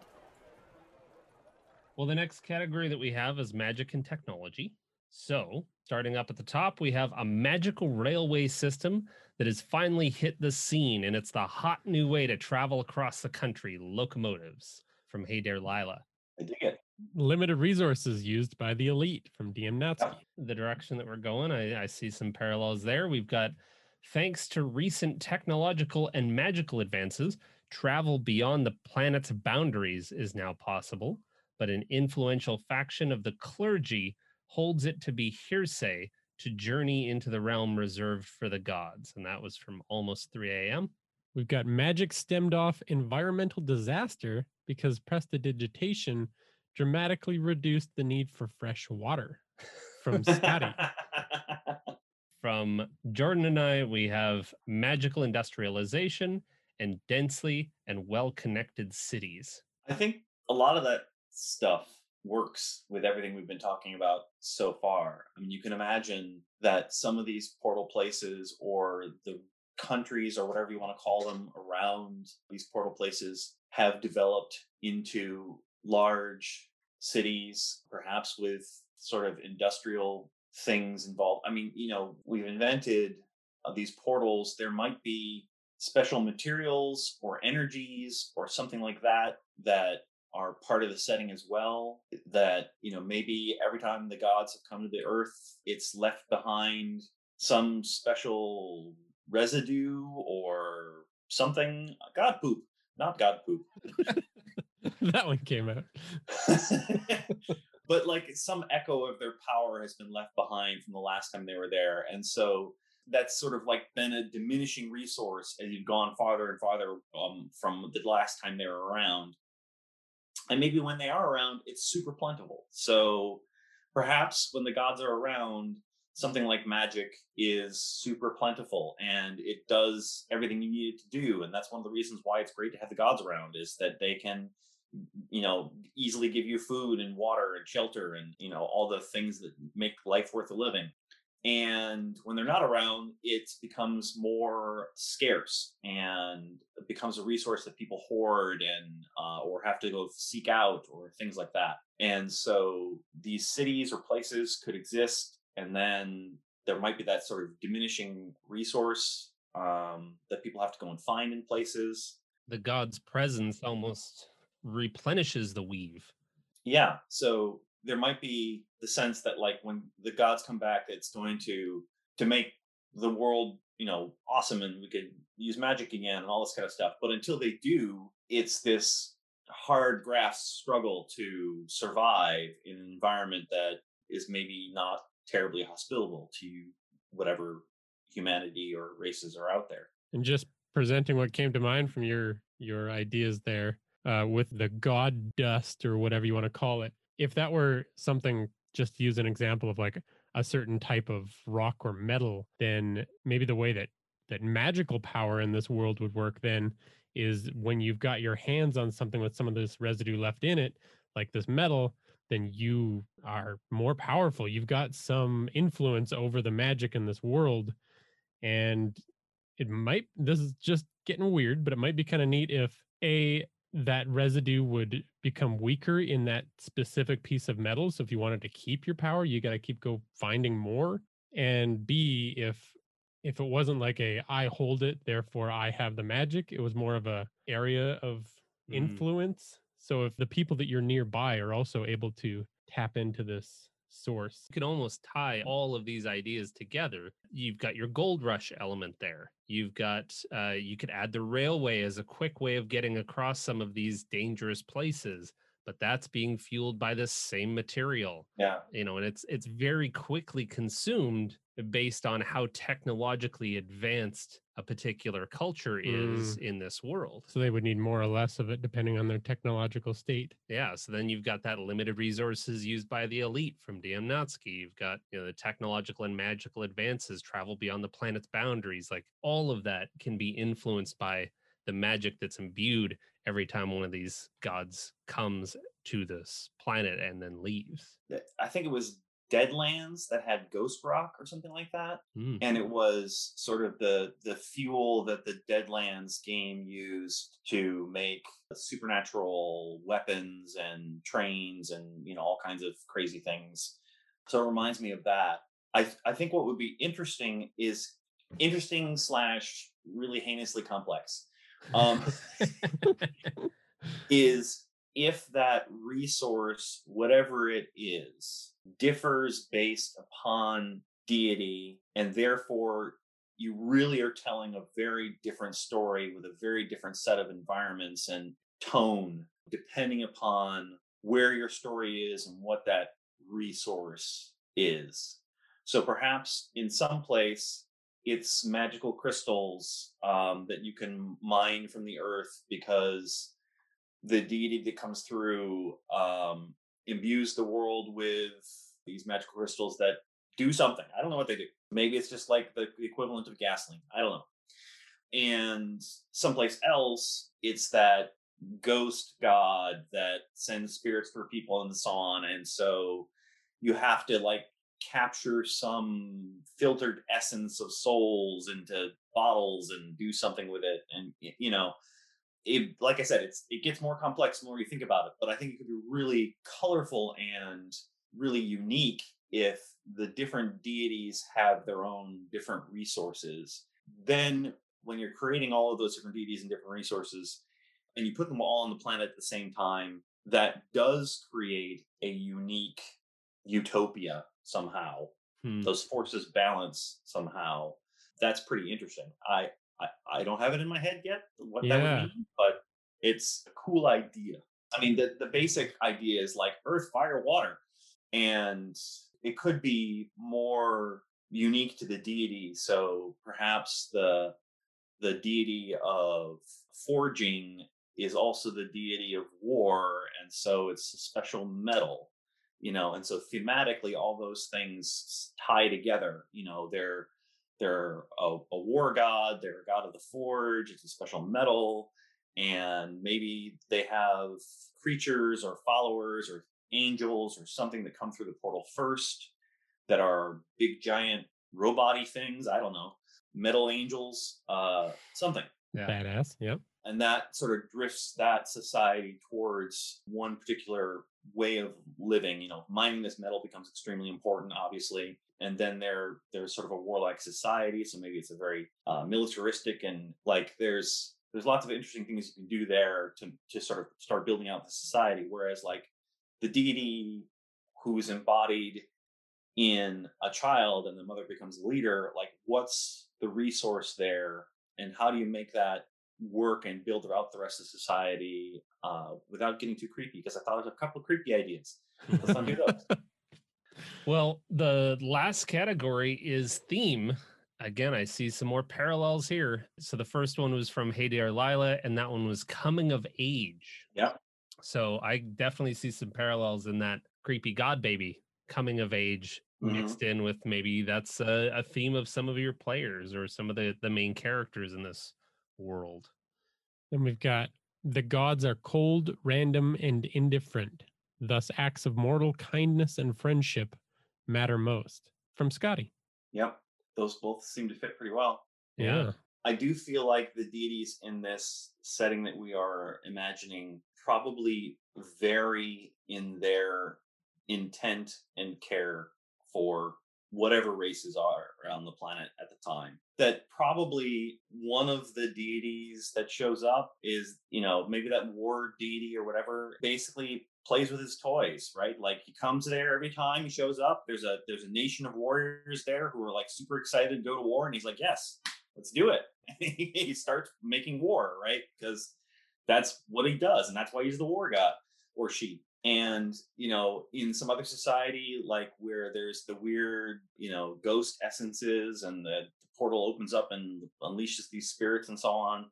Well, the next category that we have is magic and technology. So, starting up at the top, we have a magical railway system that has finally hit the scene, and it's the hot new way to travel across the country locomotives from Hey Dare Lila. I dig it. Limited resources used by the elite from DM Natsky. The direction that we're going, I, I see some parallels there. We've got, thanks to recent technological and magical advances, travel beyond the planet's boundaries is now possible but an influential faction of the clergy holds it to be hearsay to journey into the realm reserved for the gods. And that was from almost 3 a.m. We've got magic stemmed off environmental disaster because prestidigitation dramatically reduced the need for fresh water from Scotty. From Jordan and I, we have magical industrialization and densely and well connected cities. I think a lot of that stuff works with everything we've been talking about so far. I mean, you can imagine that some of these portal places or the countries or whatever you want to call them around these portal places have developed into large cities, perhaps with sort of industrial things involved. I mean, you know, we've invented uh, these portals. There might be special materials or energies or something like that that are part of the setting as well that you know maybe every time the gods have come to the earth it's left behind some special residue or something. God poop not god poop. That one came out. but like some echo of their power has been left behind from the last time they were there and so that's sort of like been a diminishing resource as you've gone farther and farther um, from the last time they were around and maybe when they are around it's super plentiful. So perhaps when the gods are around something like magic is super plentiful and it does everything you need it to do and that's one of the reasons why it's great to have the gods around is that they can you know easily give you food and water and shelter and you know all the things that make life worth a living and when they're not around it becomes more scarce and it becomes a resource that people hoard and uh, or have to go seek out or things like that and so these cities or places could exist and then there might be that sort of diminishing resource um, that people have to go and find in places The god's presence almost replenishes the weave. yeah so there might be the sense that like when the gods come back it's going to to make the world you know awesome and we could use magic again and all this kind of stuff but until they do it's this hard graft struggle to survive in an environment that is maybe not terribly hospitable to whatever humanity or races are out there And just presenting what came to mind from your your ideas there uh, with the god dust or whatever you want to call it. If that were something, just use an example of like a certain type of rock or metal, then maybe the way that that magical power in this world would work then is when you've got your hands on something with some of this residue left in it, like this metal, then you are more powerful. You've got some influence over the magic in this world. And it might this is just getting weird but it might be kind of neat if a that residue would become weaker in that specific piece of metal so if you wanted to keep your power you got to keep go finding more and b if if it wasn't like a i hold it therefore i have the magic it was more of a area of Mm. influence so if the people that you're nearby are also able to tap into this source You can almost tie all of these ideas together. You've got your gold rush element there. You've got uh, you could add the railway as a quick way of getting across some of these dangerous places, but that's being fueled by the same material. yeah You know, and it's it's very quickly consumed based on how technologically advanced a particular culture is mm. in this world. so they would need more or less of it depending on their technological state Yeah, so then you've got that limited resources used by the elite from DM Natsky. You've got you know the technological and magical advances travel beyond the planet's boundaries. Like all of that can be influenced by the magic that's imbued every time one of these gods comes to this planet and then leaves. I think it was deadlands that had ghost rock or something like that Mm. and it was sort of the the fuel that the deadlands game used to make supernatural weapons and trains and you know all kinds of crazy things so it reminds me of that i i think what would be interesting is interesting slash really heinously complex um is if that resource, whatever it is, differs based upon deity, and therefore you really are telling a very different story with a very different set of environments and tone, depending upon where your story is and what that resource is. So perhaps in some place, it's magical crystals um, that you can mine from the earth because the deity that comes through um, imbues the world with these magical crystals that do something. I don't know what they do. Maybe it's just like the equivalent of gasoline. I don't know. And someplace else, it's that ghost god that sends spirits for people and so on. And so you have to like capture some filtered essence of souls into bottles and do something with it. And you know, it, like I said, it's it gets more complex the more you think about it. But I think it could be really colorful and really unique if the different deities have their own different resources. Then, when you're creating all of those different deities and different resources, and you put them all on the planet at the same time, that does create a unique utopia somehow. Hmm. Those forces balance somehow. That's pretty interesting. I I, I don't have it in my head yet what that would mean, but it's a cool idea. I mean, the, the basic idea is like earth, fire, water. And it could be more unique to the deity. So perhaps the the deity of forging is also the deity of war, and so it's a special metal. You know and so thematically all those things tie together you know they're they're a, a, war god they're a god of the forge it's a special metal and maybe they have creatures or followers or angels or something that come through the portal first that are big giant roboty things i don't know metal angels uh something yeah. badass yep and that sort of drifts that society towards one particular way of living you know mining this metal becomes extremely important obviously and then they're there's sort of a warlike society so maybe it's a very uh, militaristic and like there's there's lots of interesting things you can do there to to sort of start building out the society whereas like the deity who's embodied in a child and the mother becomes a leader like what's the resource there and how do you make that work and build throughout the rest of society uh, without getting too creepy because I thought of a couple of creepy ideas. Let's not do those. well, the last category is theme. Again, I see some more parallels here. So the first one was from Hey Dear Lila, and that one was coming of age. Yeah. So I definitely see some parallels in that creepy god baby coming of age mm-hmm. mixed in with maybe that's a, a, theme of some of your players or some of the the main characters in this world. Then we've got the gods are cold, random, and indifferent. Thus, acts of mortal kindness and friendship matter most. From Scotty. Yep. Those both seem to fit pretty well. Yeah. I do feel like the deities in this setting that we are imagining probably vary in their intent and care for whatever races are around the planet at the time. That probably one of the deities that shows up is, you know, maybe that war deity or whatever, basically plays with his toys, right? Like he comes there every time he shows up. There's a there's a nation of warriors there who are like super excited to go to war, and he's like, Yes, let's do it. he starts making war, right? Because that's what he does, and that's why he's the war god or she and you know in some other society like where there's the weird you know ghost essences and the, the portal opens up and unleashes these spirits and so on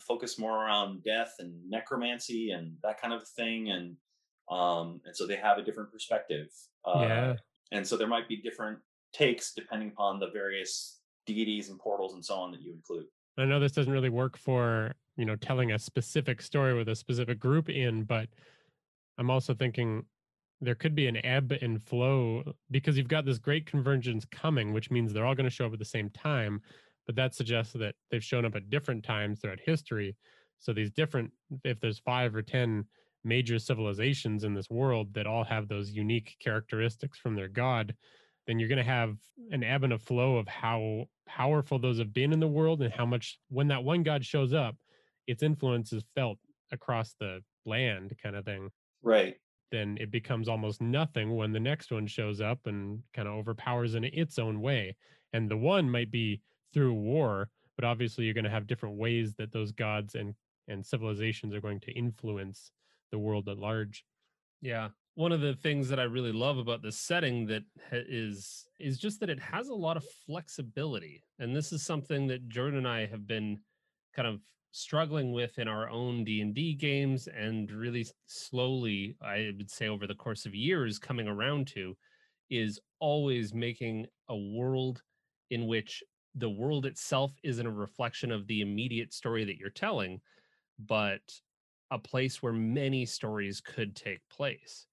focus more around death and necromancy and that kind of thing and um and so they have a different perspective uh, yeah. and so there might be different takes depending upon the various deities and portals and so on that you include. I know this doesn't really work for you know telling a specific story with a specific group in but I'm also thinking there could be an ebb and flow because you've got this great convergence coming, which means they're all going to show up at the same time. But that suggests that they've shown up at different times throughout history. So these different, if there's five or 10 major civilizations in this world that all have those unique characteristics from their god, then you're going to have an ebb and a flow of how powerful those have been in the world and how much, when that one god shows up, its influence is felt across the land kind of thing. Right. Then it becomes almost nothing when the next one shows up and kind of overpowers in its own way. And the one might be through war, but obviously you're going to have different ways that those gods and and civilizations are going to influence the world at large. Yeah. One of the things that I really love about this setting that is is just that it has a lot of flexibility. And this is something that Jordan and I have been kind of struggling with in our own D&D games and really slowly I would say over the course of years coming around to is always making a world in which the world itself isn't a reflection of the immediate story that you're telling but a place where many stories could take place.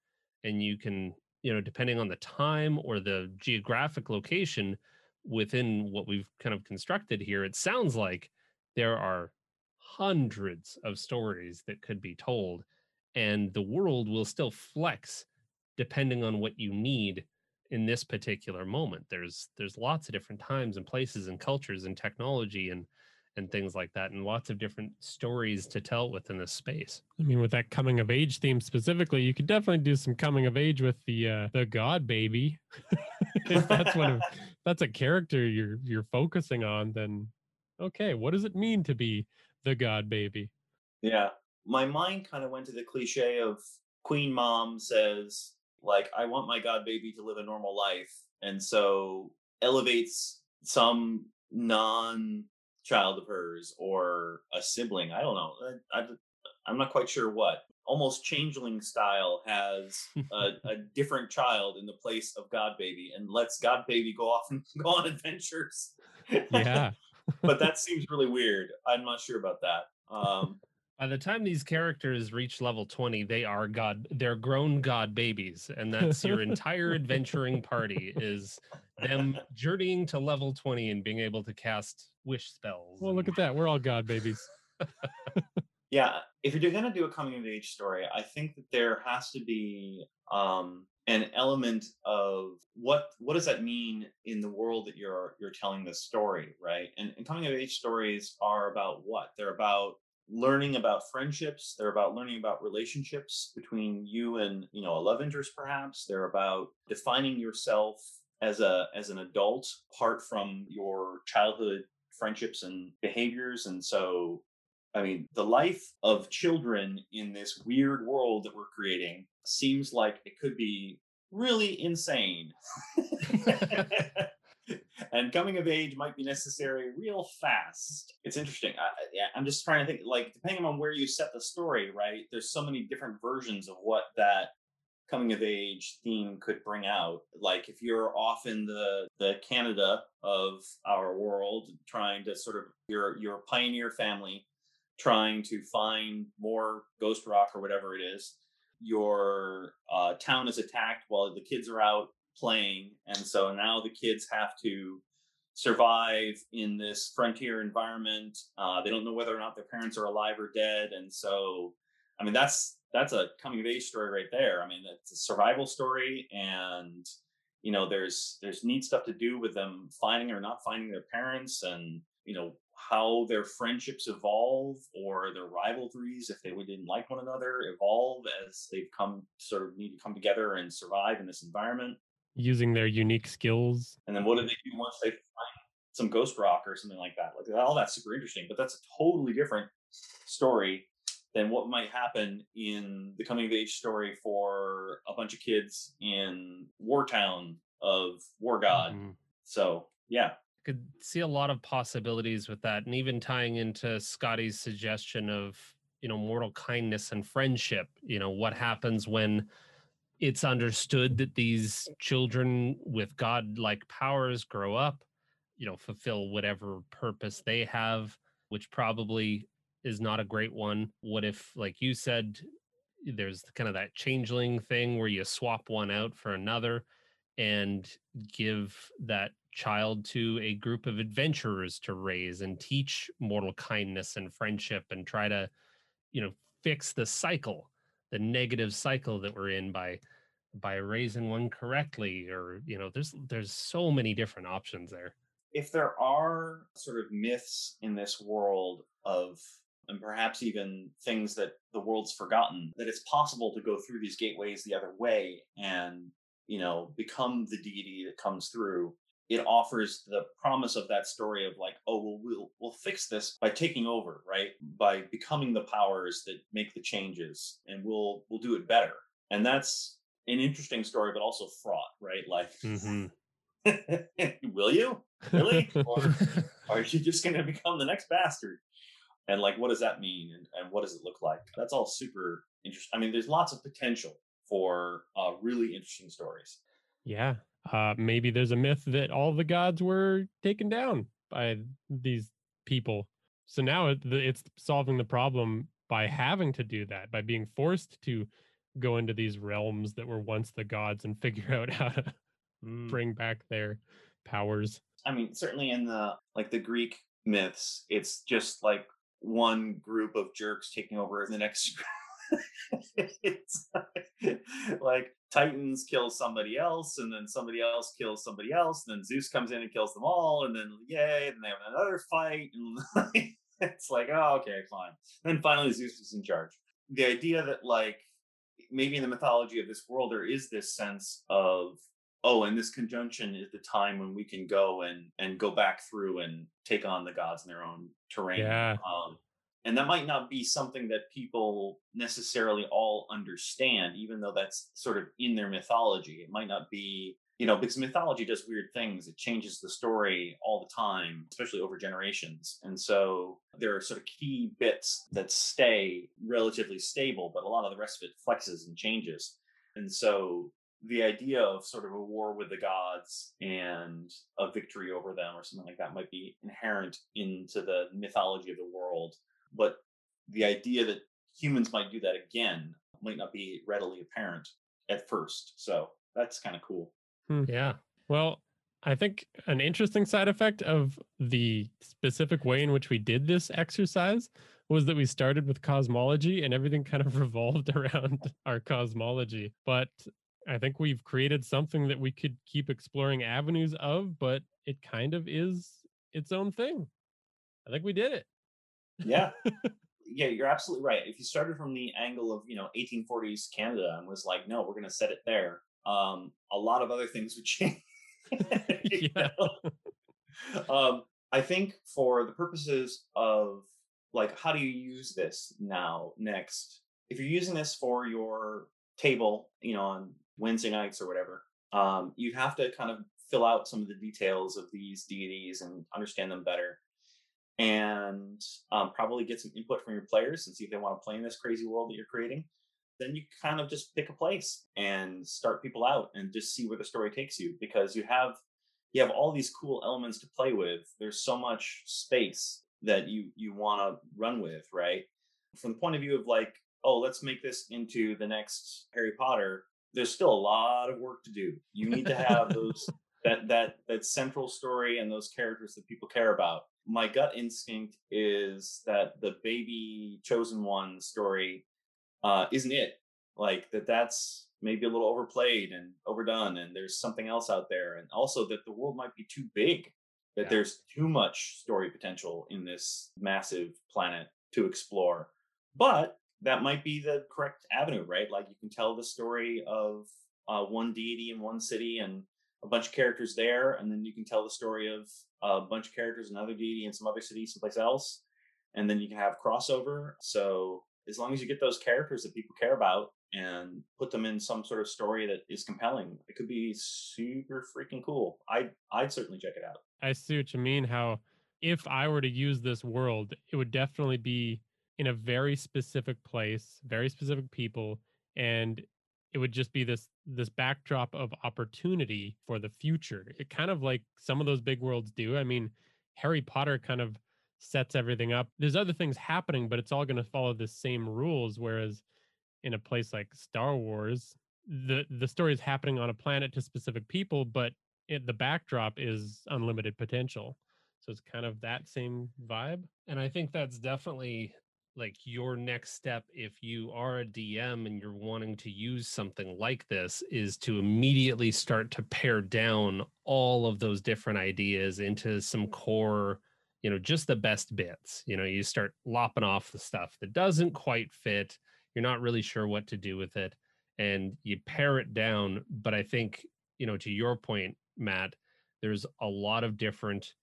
And you can you know depending on the time or the geographic location within what we've kind of constructed here it sounds like there are hundreds of stories that could be told and the world will still flex depending on what you need in this particular moment. There's there's lots of different times and places and cultures and technology and and things like that and lots of different stories to tell within this space. I mean with that coming of age theme specifically you could definitely do some coming of age with the uh the god baby. If that's one of that's a character you're you're focusing on then okay what does it mean to be the god baby. Yeah. My mind kind of went to the cliche of Queen Mom says, like, I want my god baby to live a normal life. And so elevates some non child of hers or a sibling. I don't know. I, I, I'm not quite sure what. almost changeling style has a, a different child in the place of God Baby and lets God Baby go off and go on adventures. Yeah. But that seems really weird. I'm not sure about that. Um, By the time these characters reach level 20, they are god they're grown god babies and that's your entire adventuring party is them journeying to level 20 and being able to cast wish spells. Well, look at that. We're all god babies. yeah, if you're going to do a coming of age story, I think that there has to be um, an element of what what does that mean in the world that you're you're telling this story, right? And, and coming of age stories are about what? They're about learning about friendships they're about learning about relationships between you and you know a love interest perhaps they're about defining yourself as a as an adult apart from your childhood friendships and behaviors and so i mean the life of children in this weird world that we're creating seems like it could be really insane and coming of age might be necessary real fast. It's interesting. I, yeah, I'm just trying to think, like, depending on where you set the story, right? There's so many different versions of what that coming of age theme could bring out. Like, if you're off in the the Canada of our world, trying to sort of your your pioneer family, trying to find more ghost rock or whatever it is. Your uh, town is attacked while the kids are out playing. And so now the kids have to survive in this frontier environment. Uh, they don't know whether or not their parents are alive or dead. And so, I mean, that's that's a coming of age story right there. I mean, it's a survival story, and you know, there's there's neat stuff to do with them finding or not finding their parents, and you know how their friendships evolve or their rivalries, if they didn't like one another, evolve as they've come sort of need to come together and survive in this environment using their unique skills. And then what do they do once they find some ghost rock or something like that? Like all that's super interesting, but that's a totally different story than what might happen in the coming of age story for a bunch of kids in Wartown of War God. Mm-hmm. So yeah. Could see a lot of possibilities with that, and even tying into Scotty's suggestion of you know mortal kindness and friendship. You know what happens when it's understood that these children with godlike powers grow up, you know, fulfill whatever purpose they have, which probably is not a great one. What if, like you said, there's kind of that changeling thing where you swap one out for another and give that child to a group of adventurers to raise and teach mortal kindness and friendship and try to, you know, fix the cycle the negative cycle that we're in by by raising one correctly or you know there's there's so many different options there. If there are sort of myths in this world of and perhaps even things that the world's forgotten that it's possible to go through these gateways the other way and you know become the deity that comes through it offers the promise of that story of like oh well we'll we'll fix this by taking over right? By becoming the powers that make the changes and we'll we'll do it better. And that's an interesting story but also fraught right? Like mm-hmm. will you? Really? Or are you just going to become the next bastard? And like what does that mean and, and what does it look like? That's all super interesting i mean there's lots of potential for uh, really interesting stories yeah uh, maybe there's a myth that all the gods were taken down by these people. So now it, it's solving the problem by having to do that, by being forced to go into these realms that were once the gods and figure out how to mm. bring back their powers. I mean, certainly in the like the Greek myths, it's just like one group of jerks taking over the next it's like Titans kill somebody else, and then somebody else kills somebody else, and then Zeus comes in and kills them all, and then yay, and they have another fight, and it's like, oh, okay, fine. And then finally, Zeus is in charge. The idea that like maybe in the mythology of this world there is this sense of oh and this conjunction is the time when we can go and and go back through and take on the gods in their own terrain yeah. um, and that might not be something that people necessarily all understand even though that's sort of in their mythology it might not be you know, because mythology does weird things. It changes the story all the time, especially over generations. And so there are sort of key bits that stay relatively stable, but a lot of the rest of it flexes and changes. And so the idea of sort of a war with the gods and a victory over them or something like that might be inherent into the mythology of the world. But the idea that humans might do that again might not be readily apparent at first. So that's kind of cool. Hmm. Yeah. Well, I think an interesting side effect of the specific way in which we did this exercise was that we started with cosmology and everything kind of revolved around our cosmology. But I think we've created something that we could keep exploring avenues of, but it kind of is its own thing. I think we did it. Yeah. yeah, you're absolutely right. If you started from the angle of, you know, 1840s Canada and was like, no, we're going to set it there, um, a lot of other things would change. yeah. um, I think for the purposes of like, how do you use this now, next? If you're using this for your table, you know, on Wednesday nights or whatever, um, you have to kind of fill out some of the details of these deities and understand them better and um, probably get some input from your players and see if they want to play in this crazy world that you're creating then you kind of just pick a place and start people out and just see where the story takes you because you have you have all these cool elements to play with. There's so much space that you you want to run with right? From the point of view of like oh let's make this into the next harry potter there's still a lot of work to do. You need to have those that that that central story and those characters that people care about my gut instinct is that the baby chosen one story uh, isn't it. Like that that's maybe a little overplayed and overdone, and there's something else out there, and also that the world might be too big. That Yeah. there's too much story potential in this massive planet to explore. But that might be the correct avenue, right? Like you can tell the story of uh, one deity in one city and a bunch of characters there, and then you can tell the story of a bunch of characters, in another deity in some other city, someplace else, and then you can have crossover. So as long as you get those characters that people care about and put them in some sort of story that is compelling, it could be super freaking cool. I I'd certainly check it out. I see what you mean. How if I were to use this world, it would definitely be in a very specific place, very specific people, and it would just be this this backdrop of opportunity for the future. It kind of like some of those big worlds do. I mean, Harry Potter kind of sets everything up. There's other things happening, but it's all going to follow the same rules. Whereas in a place like Star Wars, the the story is happening on a planet to specific people, but it, the backdrop is unlimited potential. So it's kind of that same vibe. And I think that's definitely like your next step if you are a DM and you're wanting to use something like this is to immediately start to pare down all of those different ideas into some core, you know, just the best bits. You know, you start lopping off the stuff that doesn't quite fit. You're not really sure what to do with it and you pare it down, but I think, you know, to your point, Matt, there's a lot of different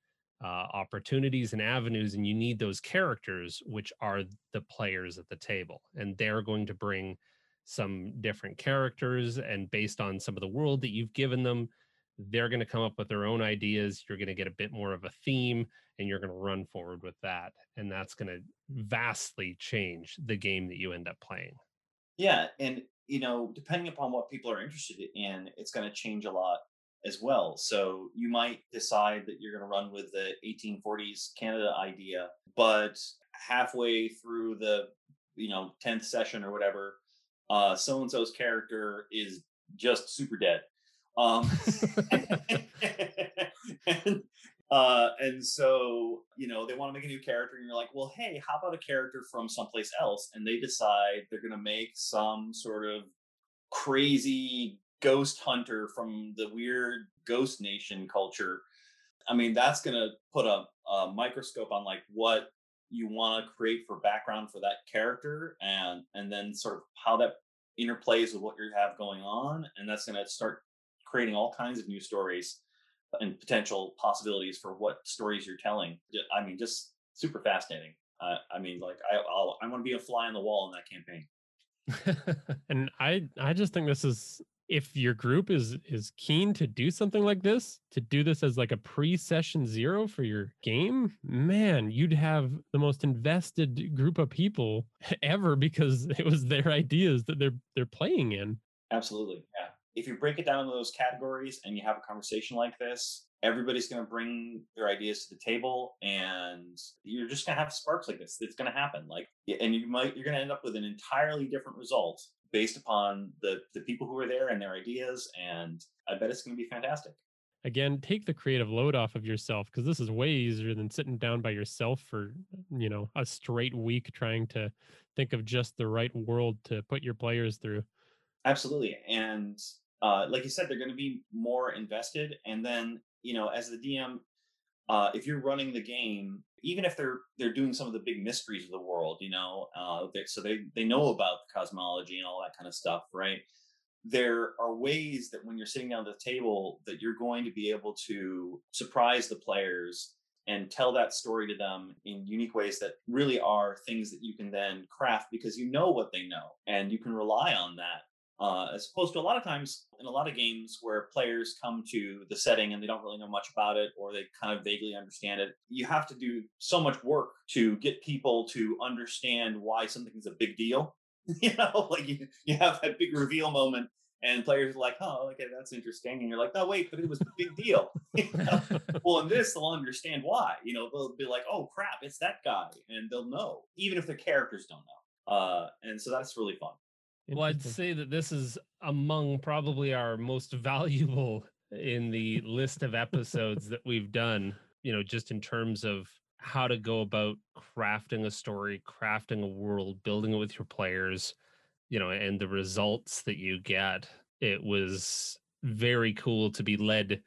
uh, opportunities and avenues, and you need those characters, which are the players at the table, and they're going to bring some different characters, and based on some of the world that you've given them, they're going to come up with their own ideas. You're going to get a bit more of a theme, and you're going to run forward with that, and that's going to vastly change the game that you end up playing. Yeah, and you know, depending upon what people are interested in, it's going to change a lot as well. So you might decide that you're going to run with the 1840s Canada idea, but halfway through the you know 10th session or whatever, uh, so and so's character is just super dead. Um, and, uh, and so you know they want to make a new character, and you're like, well, hey, how about a character from someplace else? And they decide they're going to make some sort of crazy ghost hunter from the weird ghost nation culture. I mean, that's going to put a, a microscope on like what you want to create for background for that character, and and then sort of how that interplays with what you have going on, and that's going to start creating all kinds of new stories and potential possibilities for what stories you're telling. I mean, just super fascinating. Uh, I mean, like I I'll, I want to be a fly on the wall in that campaign. and I I just think this is if your group is is keen to do something like this to do this as like a pre-session zero for your game man you'd have the most invested group of people ever because it was their ideas that they're they're playing in Absolutely. Yeah. If you break it down into those categories and you have a conversation like this, everybody's going to bring their ideas to the table and you're just going to have sparks like this. It's going to happen. Like, and you might, you're going to end up with an entirely different result based upon the, the people who are there and their ideas. And I bet it's going to be fantastic. again take the creative load off of yourself because this is way easier than sitting down by yourself for you know a straight week trying to think of just the right world to put your players through Absolutely. And uh, like you said, they're going to be more invested. And then, you know, as the DM, uh, if you're running the game, even if they're they're doing some of the big mysteries of the world, you know, uh, so they they know about the cosmology and all that kind of stuff, right? There are ways that when you're sitting down at the table, that you're going to be able to surprise the players and tell that story to them in unique ways that really are things that you can then craft because you know what they know and you can rely on that uh, as opposed to a lot of times in a lot of games where players come to the setting and they don't really know much about it or they kind of vaguely understand it you have to do so much work to get people to understand why something's a big deal. You know like you, you have that big reveal moment and players are like oh okay that's interesting. And you're like no wait but it was a big deal. You know? well in this they'll understand why you know they'll be like oh crap it's that guy and they'll know even if their characters don't know. Uh, and so that's really fun Well, I'd say that this is among probably our most valuable in the list of episodes that we've done, you know, just in terms of how to go about crafting a story, crafting a world, building it with your players, you know, and the results that you get. It was very cool to be led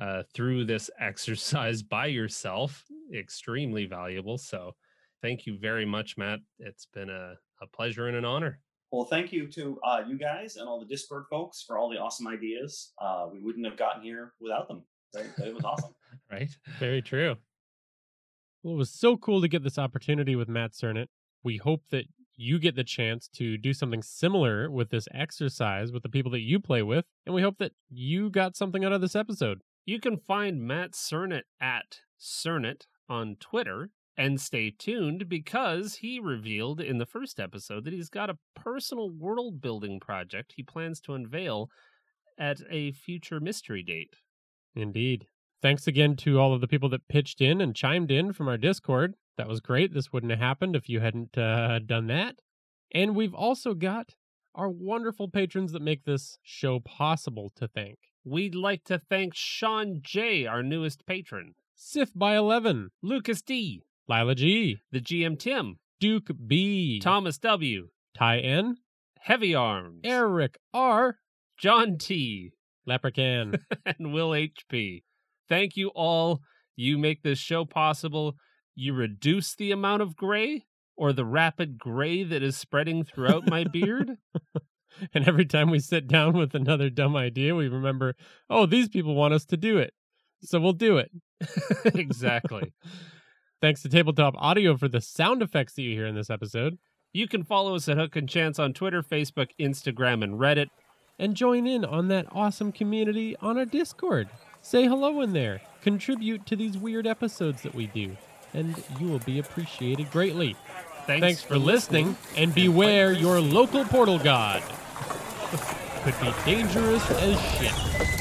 uh, through this exercise by yourself. Extremely valuable. So, thank you very much, Matt. It's been a, a pleasure and an honor. Well, thank you to uh, you guys and all the Discord folks for all the awesome ideas. Uh, we wouldn't have gotten here without them. Right? It was awesome. Right? Very true. Well, it was so cool to get this opportunity with Matt Sernett. We hope that you get the chance to do something similar with this exercise with the people that you play with, and we hope that you got something out of this episode. You can find Matt Sernett at Sernett on Twitter and stay tuned because he revealed in the first episode that he's got a personal world building project he plans to unveil at a future mystery date. Indeed. Thanks again to all of the people that pitched in and chimed in from our Discord. That was great. This wouldn't have happened if you hadn't uh, done that. And we've also got our wonderful patrons that make this show possible to thank. We'd like to thank Sean J., our newest patron, Sith by 11, Lucas D., Lila G, the GM Tim, Duke B, Thomas W., Ty N, Heavy Arms, Eric R, John T., Leprechaun. and Will HP. Thank you all. You make this show possible. You reduce the amount of gray or the rapid gray that is spreading throughout my beard. and every time we sit down with another dumb idea, we remember, oh, these people want us to do it. So we'll do it. exactly. Thanks to Tabletop Audio for the sound effects that you hear in this episode. You can follow us at Hook and Chance on Twitter, Facebook, Instagram, and Reddit. and join in on that awesome community on our Discord. Say hello in there. Contribute to these weird episodes that we do, and you will be appreciated greatly. Thanks, Thanks for listening, and beware your local portal god. Could be dangerous as shit.